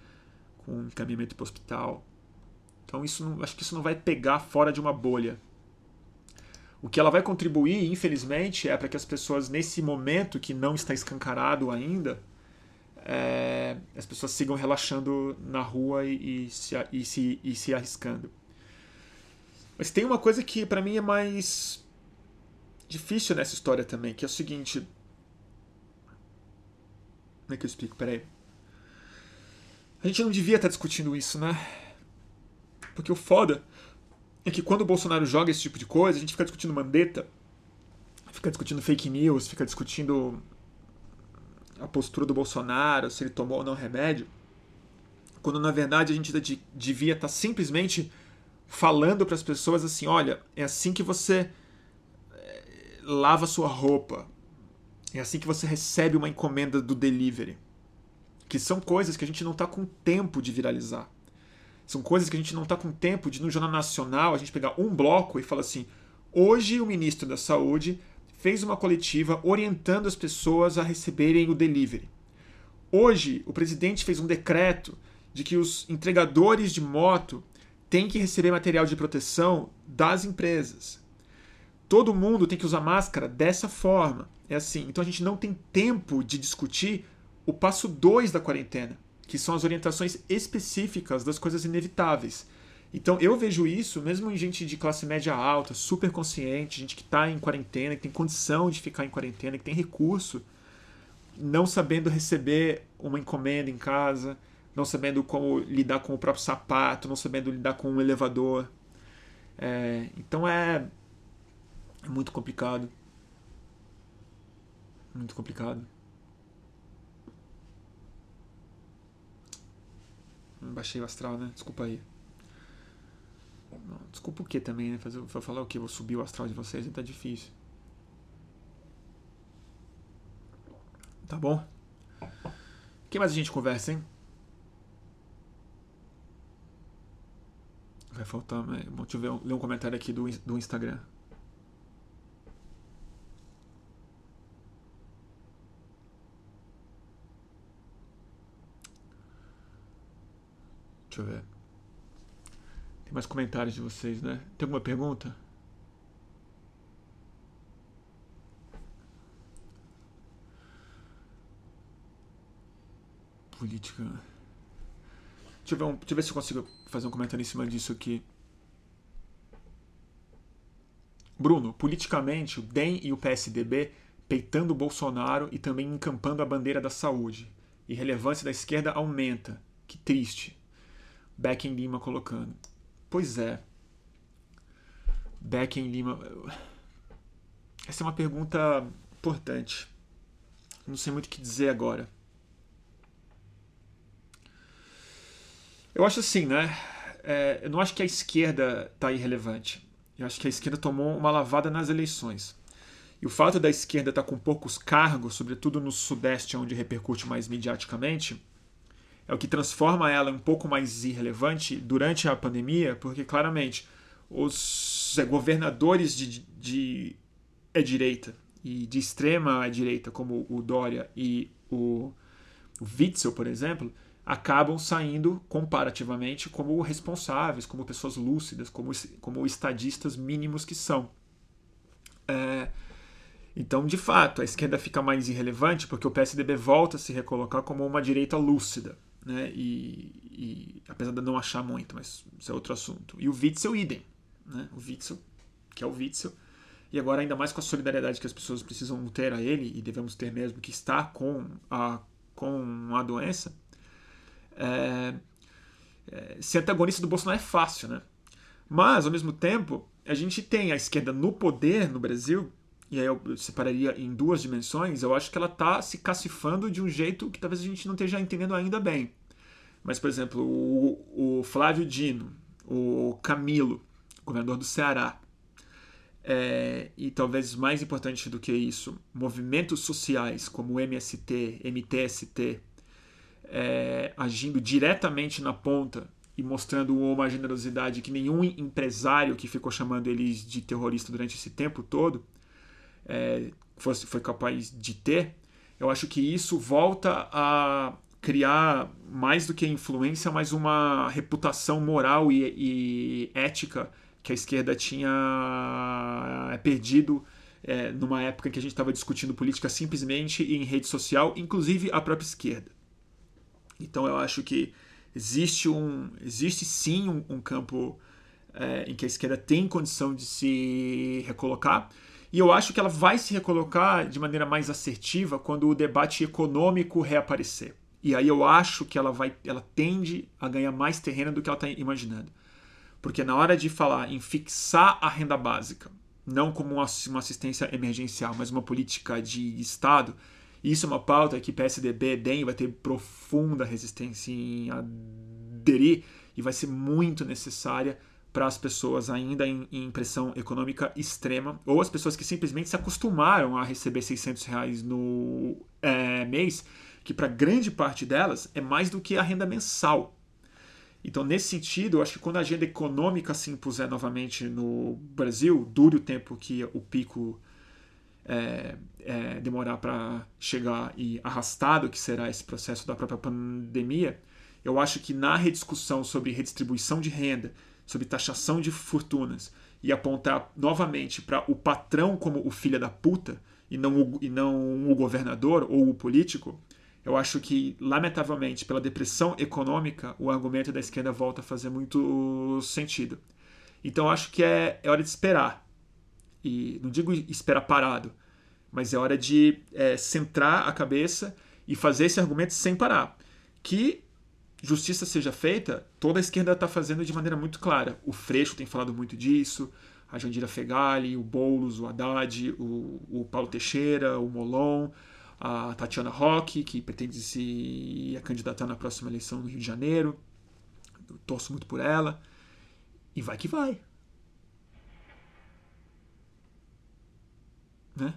com encaminhamento para o hospital. Então isso não, acho que isso não vai pegar fora de uma bolha. O que ela vai contribuir, infelizmente, é para que as pessoas, nesse momento que não está escancarado ainda, é, as pessoas sigam relaxando na rua e, e, se, e, se, e se arriscando. Mas tem uma coisa que para mim é mais difícil nessa história também, que é o seguinte. Como é que eu explico? Peraí. A gente não devia estar discutindo isso, né? Porque o foda é que quando o Bolsonaro joga esse tipo de coisa, a gente fica discutindo mandeta, fica discutindo fake news, fica discutindo a postura do Bolsonaro, se ele tomou ou não remédio, quando na verdade a gente devia estar simplesmente falando para as pessoas assim: olha, é assim que você eh, lava sua roupa, é assim que você recebe uma encomenda do delivery que são coisas que a gente não está com tempo de viralizar. São coisas que a gente não está com tempo de, no Jornal Nacional, a gente pegar um bloco e falar assim: hoje o ministro da Saúde fez uma coletiva orientando as pessoas a receberem o delivery. Hoje o presidente fez um decreto de que os entregadores de moto têm que receber material de proteção das empresas. Todo mundo tem que usar máscara dessa forma. É assim. Então a gente não tem tempo de discutir o passo 2 da quarentena, que são as orientações específicas das coisas inevitáveis. Então eu vejo isso mesmo em gente de classe média alta, super consciente, gente que está em quarentena, que tem condição de ficar em quarentena, que tem recurso, não sabendo receber uma encomenda em casa, não sabendo como lidar com o próprio sapato, não sabendo lidar com um elevador. É, então é, muito complicado. Muito complicado. Baixei o astral, né? Desculpa aí. Desculpa o que também, né? Fazer, falar o que? Vou subir o astral de vocês, tá difícil. Tá bom? O que mais a gente conversa, hein? Vai faltar. Né? Deixa eu ver, ler um comentário aqui do, do Instagram. Deixa eu ver. Tem mais comentários de vocês, né? Tem alguma pergunta? Política. Deixa eu, ver um, deixa eu ver se eu consigo fazer um comentário em cima disso aqui. Bruno, politicamente, o DEM e o PSDB peitando o Bolsonaro e também encampando a bandeira da saúde. E relevância da esquerda aumenta. Que triste. Beck em Lima colocando. Pois é. Beck em Lima. Essa é uma pergunta importante. Não sei muito o que dizer agora. Eu acho assim, né? É, eu não acho que a esquerda está irrelevante. Eu acho que a esquerda tomou uma lavada nas eleições. E o fato da esquerda estar tá com poucos cargos, sobretudo no Sudeste, onde repercute mais mediaticamente, é o que transforma ela um pouco mais irrelevante durante a pandemia, porque claramente os é, governadores de, de é direita e de extrema direita, como o Dória e o, o Witzel, por exemplo, acabam saindo comparativamente como responsáveis, como pessoas lúcidas, como, como estadistas mínimos que são. É, então, de fato, a esquerda fica mais irrelevante porque o PSDB volta a se recolocar como uma direita lúcida né? E, e, apesar de não achar muito, mas isso é outro assunto. E o Witzel, idem, né? O Witzel, que é o Witzel. E agora, ainda mais com a solidariedade que as pessoas precisam ter a ele, e devemos ter mesmo, que está com a, com a doença, é, é, ser antagonista do Bolsonaro é fácil, né? Mas, ao mesmo tempo, a gente tem a esquerda no poder no Brasil, e aí eu separaria em duas dimensões, eu acho que ela está se cacifando de um jeito que talvez a gente não esteja entendendo ainda bem. Mas, por exemplo, o, o Flávio Dino, o Camilo, governador do Ceará, é, e talvez mais importante do que isso, movimentos sociais como o MST, MTST, é, agindo diretamente na ponta e mostrando uma generosidade que nenhum empresário que ficou chamando eles de terrorista durante esse tempo todo é, fosse, foi capaz de ter, eu acho que isso volta a criar mais do que influência, mas uma reputação moral e, e ética que a esquerda tinha é, perdido é, numa época em que a gente estava discutindo política simplesmente em rede social, inclusive a própria esquerda. Então eu acho que existe um existe sim um, um campo é, em que a esquerda tem condição de se recolocar e eu acho que ela vai se recolocar de maneira mais assertiva quando o debate econômico reaparecer. E aí eu acho que ela vai, ela tende a ganhar mais terreno do que ela está imaginando. Porque na hora de falar em fixar a renda básica, não como uma assistência emergencial, mas uma política de Estado, isso é uma pauta que PSDB, DEM vai ter profunda resistência em aderir e vai ser muito necessária para as pessoas ainda em, em, pressão econômica extrema, ou as pessoas que simplesmente se acostumaram a receber 600 reais no é, mês, que para grande parte delas é mais do que a renda mensal. Então, nesse sentido, eu acho que quando a agenda econômica se impuser novamente no Brasil, dure o tempo que o pico é, é, demorar para chegar e arrastado que será esse processo da própria pandemia, eu acho que na rediscussão sobre redistribuição de renda sobre taxação de fortunas e apontar novamente para o patrão como o filho da puta e não o, e não o governador ou o político, eu acho que, lamentavelmente, pela depressão econômica, o argumento da esquerda volta a fazer muito sentido. Então, acho que é, é hora de esperar. E não digo esperar parado, mas é hora de é, centrar a cabeça e fazer esse argumento sem parar. Que justiça seja feita, toda a esquerda está fazendo de maneira muito clara. O Freixo tem falado muito disso, a Jandira Fegali, o Boulos, o Haddad, o, o Paulo Teixeira, o Molon, a Tatiana Roque, que pretende se candidatar na próxima eleição no Rio de Janeiro. Eu torço muito por ela. E vai que vai. Né?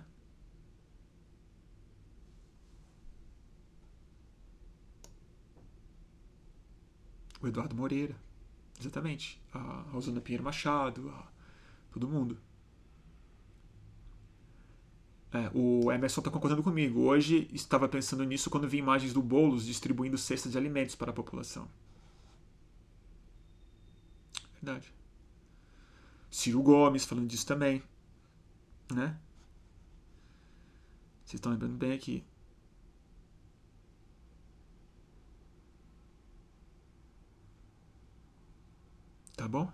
Eduardo Moreira. Exatamente. A Rosana Pinheiro Machado. A todo mundo. É, o Emerson está concordando comigo. Hoje estava pensando nisso quando vi imagens do Boulos distribuindo cestas de alimentos para a população. Verdade. Ciro Gomes falando disso também. Né? Vocês estão lembrando bem aqui. Tá bom?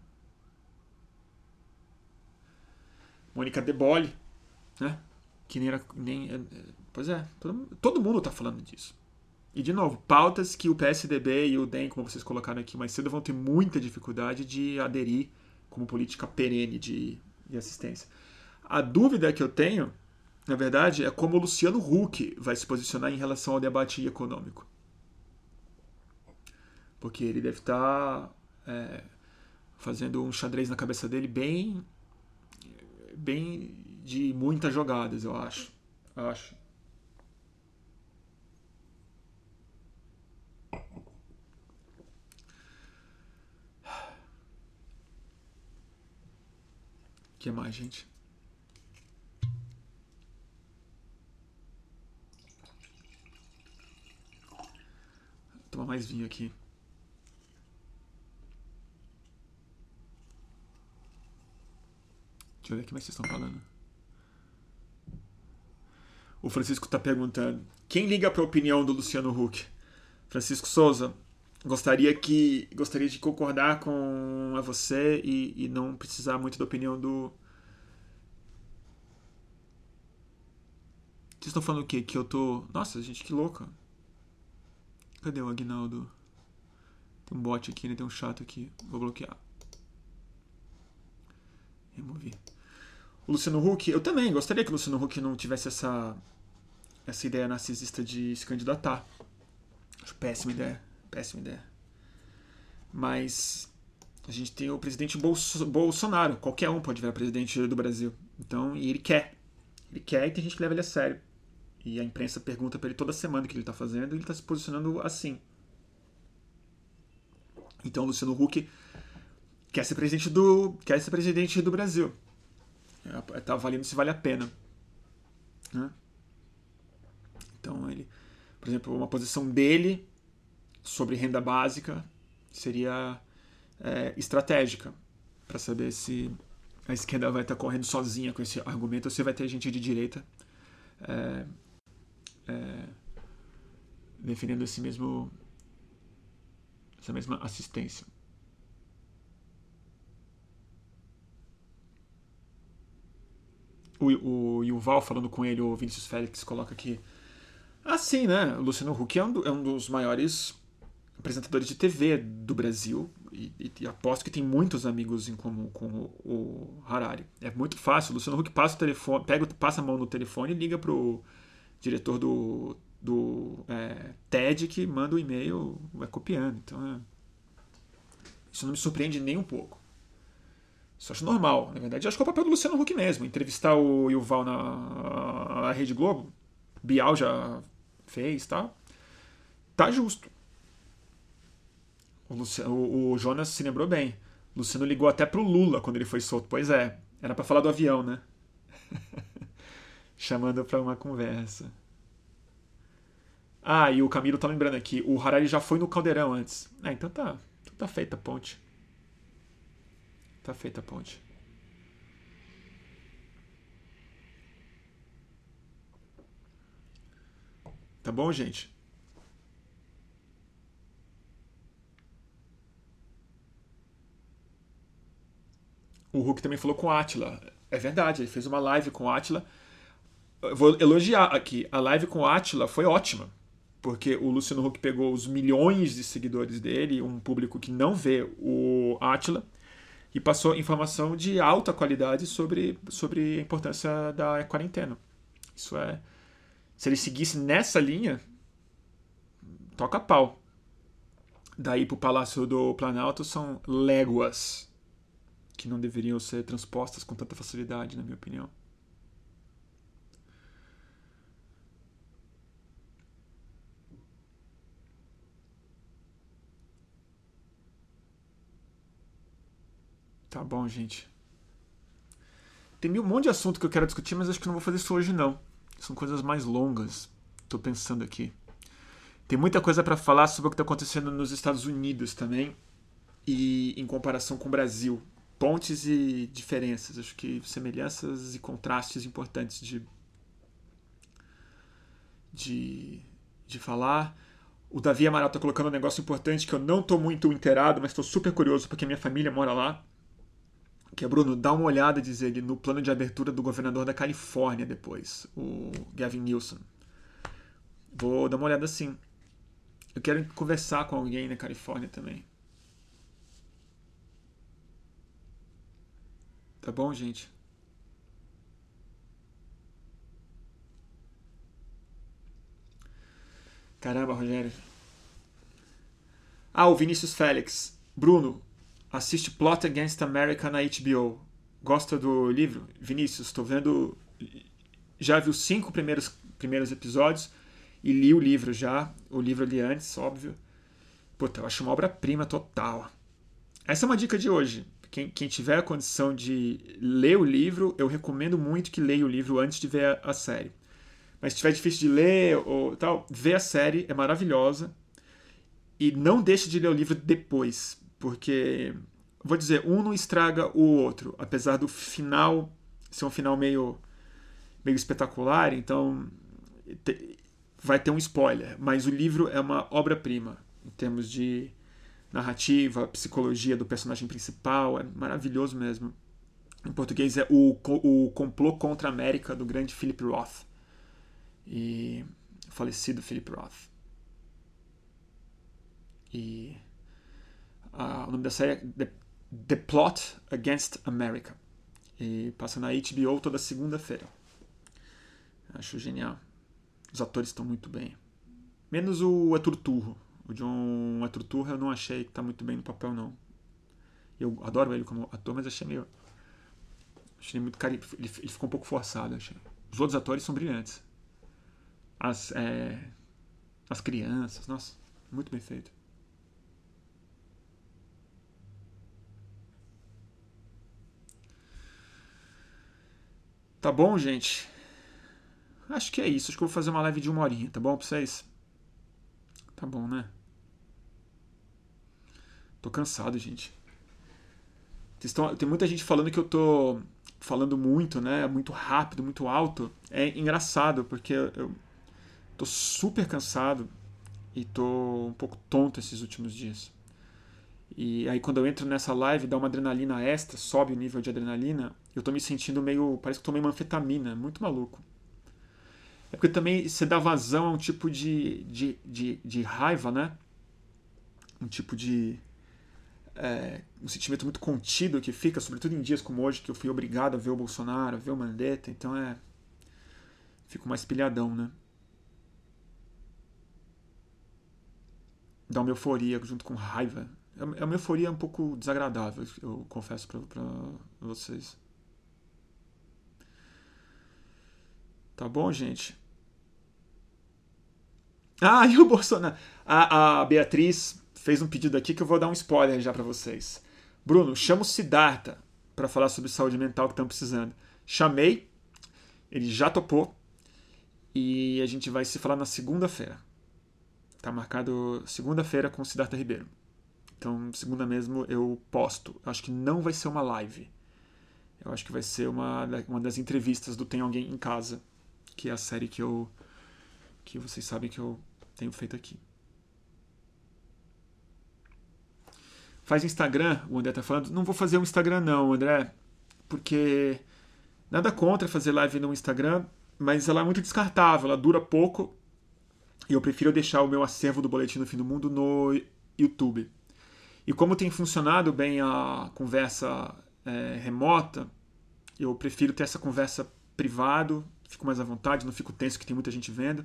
Mônica Debole, né? Que nem era. Nem, é, pois é, todo, mundo está falando disso. E, de novo, pautas que o PSDB e o DEM, como vocês colocaram aqui mais cedo, vão ter muita dificuldade de aderir como política perene de, de assistência. A dúvida que eu tenho, na verdade, é como o Luciano Huck vai se posicionar em relação ao debate econômico. Porque ele deve estar tá, é, fazendo um xadrez na cabeça dele bem bem de muitas jogadas, eu acho. Acho. Que mais, gente? Tomar mais vinho aqui. Deixa eu ver o que mais vocês estão falando. O Francisco está perguntando: quem liga para a opinião do Luciano Huck? Francisco Souza, gostaria que gostaria de concordar com você e, e não precisar muito da opinião do. Vocês estão falando o quê? Que eu tô. Nossa, gente, que louca. Cadê o Agnaldo? Tem um bot aqui, né? Tem um chato aqui. Vou bloquear. Remover. O Luciano Huck, eu também gostaria que o Luciano Huck não tivesse essa, essa ideia narcisista de se candidatar. Acho péssima ideia. Péssima ideia. Mas a gente tem o presidente Bolsonaro. Qualquer um pode virar presidente do Brasil. Então, e ele quer. Ele quer e tem gente que leva ele a sério. E a imprensa pergunta para ele toda semana o que ele está fazendo e ele está se posicionando assim. Então, o Luciano Huck quer ser presidente do, quer ser presidente do Brasil. Está avaliando se vale a pena. Né? Então, ele, por exemplo, uma posição dele sobre renda básica seria é, estratégica para saber se a esquerda vai estar tá correndo sozinha com esse argumento ou se vai ter gente de direita é, é, defendendo esse mesmo essa mesma assistência. O, o Yuval falando com ele, o Vinícius Félix coloca aqui. Assim, né? O Luciano Huck é um, é um dos maiores apresentadores de TV do Brasil e, e, e, aposto que tem muitos amigos em comum com o, o Harari. É muito fácil. O Luciano Huck passa o telefone, pega, passa a mão no telefone e liga pro diretor do, do é, TED que manda o um e-mail, vai copiando. Então, é, isso não me surpreende nem um pouco. Isso acho normal. Na verdade, acho que é o papel do Luciano Huck mesmo. Entrevistar o Yuval na, Rede Globo. Bial já fez, tá? Tá justo. O, Luciano, o, o Jonas se lembrou bem. O Luciano ligou até pro Lula quando ele foi solto. Pois é, era para falar do avião, né? (laughs) Chamando para uma conversa. Ah, e o Camilo tá lembrando aqui. O Harari já foi no Caldeirão antes. Ah, então tá. Tá feita a ponte. Tá feita a ponte. Tá bom, gente? O Hulk também falou com o Atila. É verdade, ele fez uma live com o Atila. Eu vou elogiar aqui. A live com o Atila foi ótima. porque o Luciano Huck pegou os milhões de seguidores dele, um público que não vê o Atila, e passou informação de alta qualidade sobre, sobre a importância da quarentena. Isso é. Se ele seguisse nessa linha, toca pau. Daí para o Palácio do Planalto são léguas que não deveriam ser transpostas com tanta facilidade, na minha opinião. Tá bom, gente. Tem um monte de assunto que eu quero discutir, mas acho que não vou fazer isso hoje não. São coisas mais longas. Tô pensando aqui. Tem muita coisa para falar sobre o que está acontecendo nos Estados Unidos também e em comparação com o Brasil. Pontes e diferenças, acho que semelhanças e contrastes importantes de de, de falar. O Davi Amaral está colocando um negócio importante que eu não estou muito inteirado, mas estou super curioso porque minha família mora lá que é Bruno, dá uma olhada, diz ele, no plano de abertura do governador da Califórnia depois, o Gavin Newsom. Vou dar uma olhada sim. Eu quero conversar com alguém na Califórnia também. Tá bom, gente? Caramba, Rogério. Ah, o Vinícius Félix. Bruno, assiste Plot Against America na HBO. Gosta do livro? Vinícius, estou vendo. Já vi os cinco primeiros, primeiros episódios e li o livro já. O livro ali antes, óbvio. Puta, eu acho uma obra-prima total. Essa é uma dica de hoje. Quem, quem, tiver a condição de ler o livro, eu recomendo muito que leia o livro antes de ver a, a série. Mas se tiver difícil de ler ou tal, vê a série, é maravilhosa. E não deixe de ler o livro depois, porque, vou dizer, um não estraga o outro, apesar do final ser um final meio, meio espetacular, então vai ter um spoiler, mas o livro é uma obra-prima em termos de narrativa, psicologia do personagem principal, é maravilhoso mesmo. Em português é o, o Complô contra a América, do grande Philip Roth. E falecido Philip Roth. E Uh, o nome da série é The, The Plot Against America. E passa na HBO toda segunda-feira. Acho genial. Os atores estão muito bem. Menos o Arthur Turro. O John Arthur Turro eu não achei que está muito bem no papel, não. Eu adoro ele como ator, mas achei meio. Achei muito cari... ele, ele ficou um pouco forçado, achei. Os outros atores são brilhantes. As, é... As crianças, nossa, muito bem feito. Tá bom, gente? Acho que é isso. Acho que eu vou fazer uma live de uma horinha, tá bom pra vocês? Tá bom, né? Tô cansado, gente. Tem muita gente falando que eu tô falando muito, né? Muito rápido, muito alto. É engraçado, porque eu tô super cansado e tô um pouco tonto esses últimos dias. E aí quando eu entro nessa live, dá uma adrenalina extra, sobe o nível de adrenalina, eu tô me sentindo meio. Parece que tomei uma anfetamina, muito maluco. É porque também você dá vazão a um tipo de, de, de, de raiva, né? Um tipo de. É, um sentimento muito contido que fica, sobretudo em dias como hoje, que eu fui obrigado a ver o Bolsonaro, a ver o Mandetta, então é. Fico mais pilhadão, né? Dá uma euforia junto com raiva. É, é uma euforia um pouco desagradável, eu confesso para vocês. Tá bom, gente? Ah, (laughs) e o Bolsonaro. A, a Beatriz fez um pedido aqui que eu vou dar um spoiler já para vocês. Bruno, chama o Siddhartha para falar sobre saúde mental que estão precisando. Chamei, ele já topou e a gente vai se falar na segunda-feira. Tá marcado segunda-feira com o Siddhartha Ribeiro. Então, segunda mesmo eu posto. Acho que não vai ser uma live. Eu acho que vai ser uma, uma das entrevistas do Tem Alguém em Casa, que é a série que eu que vocês sabem que eu tenho feito aqui. Faz Instagram, o André tá falando. Não vou fazer um Instagram não, André, porque nada contra fazer live no Instagram, mas ela é muito descartável, ela dura pouco E eu prefiro deixar o meu acervo do Boletim do Fim do Mundo no YouTube. E como tem funcionado bem a conversa é, remota, eu prefiro ter essa conversa privado, fico mais à vontade, não fico tenso que tem muita gente vendo,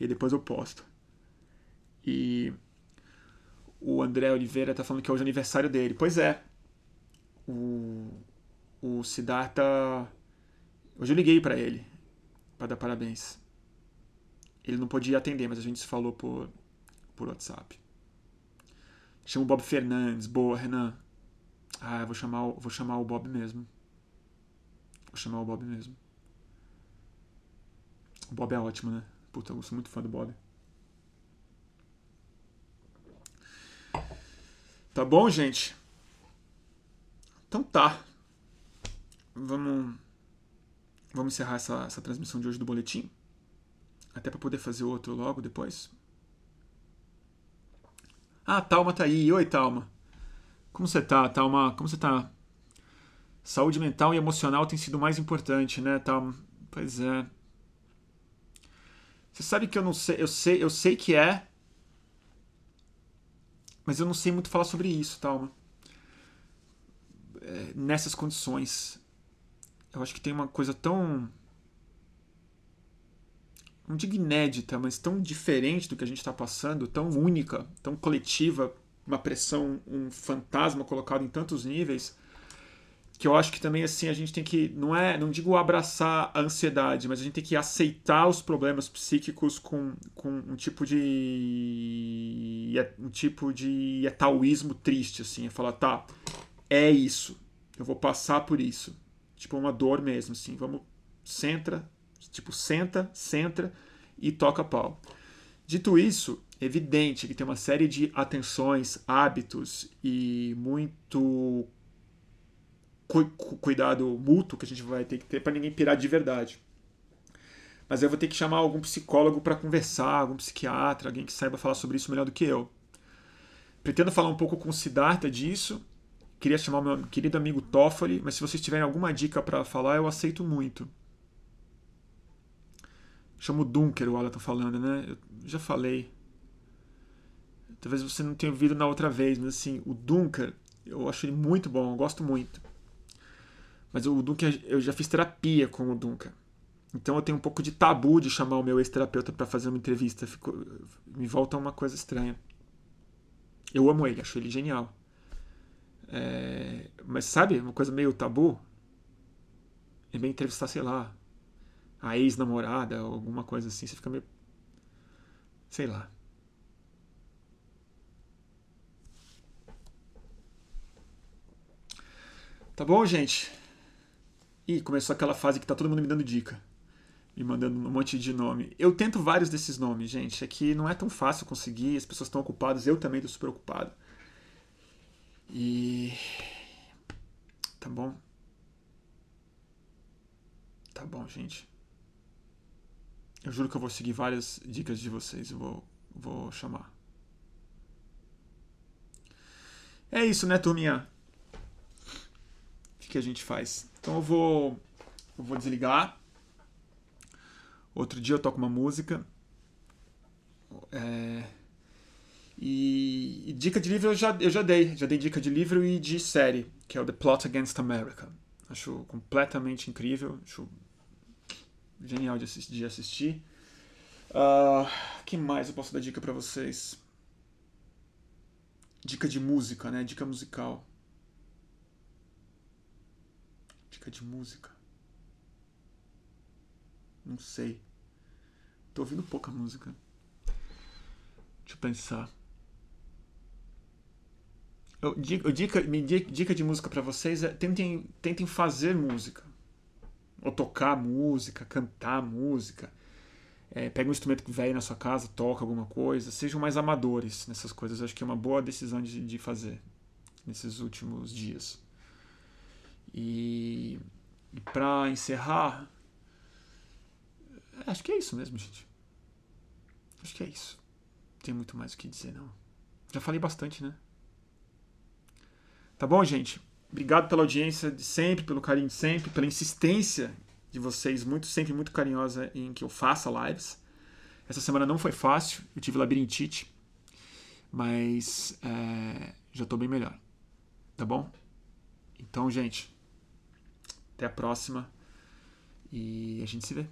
e depois eu posto. E o André Oliveira está falando que hoje é aniversário dele. Pois é. O, o Siddhartha. Hoje eu liguei para ele para dar parabéns. Ele não podia atender, mas a gente se falou por, por WhatsApp. Chama o Bob Fernandes. Boa, Renan. Ah, eu vou chamar, vou chamar o Bob mesmo. Vou chamar o Bob mesmo. O Bob é ótimo, né? Puta, eu sou muito fã do Bob. Tá bom, gente? Então tá. Vamos, vamos encerrar essa, essa transmissão de hoje do boletim. Até para poder fazer outro logo depois. Ah, Talma tá aí. Oi, Talma. Como você tá, Talma? Como você tá? Saúde mental e emocional tem sido mais importante, né, Talma? Pois é. Você sabe que eu não sei, eu sei, eu sei que é, mas eu não sei muito falar sobre isso, Talma. É, nessas condições. Eu acho que tem uma coisa tão não digo inédita, mas tão diferente do que a gente está passando, tão única, tão coletiva, uma pressão, um fantasma colocado em tantos níveis, que eu acho que também assim a gente tem que não é, não digo abraçar a ansiedade, mas a gente tem que aceitar os problemas psíquicos com, com um tipo de um tipo de etaoísmo triste assim, é falar, tá, é isso. Eu vou passar por isso. Tipo uma dor mesmo assim. Vamos centra, Tipo, senta, centra e toca pau. Dito isso, é evidente que tem uma série de atenções, hábitos e muito cu cuidado mútuo que a gente vai ter que ter para ninguém pirar de verdade. Mas eu vou ter que chamar algum psicólogo para conversar, algum psiquiatra, alguém que saiba falar sobre isso melhor do que eu. Pretendo falar um pouco com o Siddhartha disso. Queria chamar meu querido amigo Toffoli, mas se vocês tiverem alguma dica para falar, eu aceito muito. Chama o Dunker, o Alan tá falando, né? Eu já falei. Talvez você não tenha ouvido na outra vez, mas assim, o Dunker, eu acho ele muito bom, eu gosto muito. Mas o Dunker, eu já fiz terapia com o Dunker. Então eu tenho um pouco de tabu de chamar o meu ex-terapeuta para fazer uma entrevista. Fico, me volta uma coisa estranha. Eu amo ele, acho ele genial. É, mas sabe, uma coisa meio tabu? É bem entrevistar, sei lá, a ex-namorada, alguma coisa assim, você fica meio. Sei lá. Tá bom, gente? Ih, começou aquela fase que tá todo mundo me dando dica. Me mandando um monte de nome. Eu tento vários desses nomes, gente. É que não é tão fácil conseguir, as pessoas estão ocupadas, eu também tô super ocupado. E. Tá bom? Tá bom, gente. Eu juro que eu vou seguir várias dicas de vocês. Eu vou, vou chamar. É isso, né, turminha? O que a gente faz? Então eu vou, eu vou desligar. Outro dia eu toco uma música. É... E, e, dica de livro eu já, eu já dei. Já dei dica de livro e de série, que é o The Plot Against America. Acho completamente incrível. Acho genial de assistir. De assistir. Uh, que mais eu posso dar dica para vocês? Dica de música, né? Dica musical. De música. Não sei. Tô ouvindo pouca música. Deixa eu pensar. Eu, dica, dica, de música para vocês é tentem, tentem fazer música ou tocar música, cantar música. É, pega um instrumento velho na sua casa, toca alguma coisa. Sejam mais amadores nessas coisas. Acho que é uma boa decisão de, de fazer nesses últimos dias. E, e para encerrar, acho que é isso mesmo, gente. Acho que é isso. Não tem muito mais o que dizer, não. Já falei bastante, né? Tá bom, gente? Obrigado pela audiência de sempre, pelo carinho de sempre, pela insistência de vocês, muito sempre muito carinhosa em que eu faça lives. Essa semana não foi fácil, eu tive labirintite, mas é, já estou bem melhor. Tá bom? Então, gente, até a próxima e a gente se vê.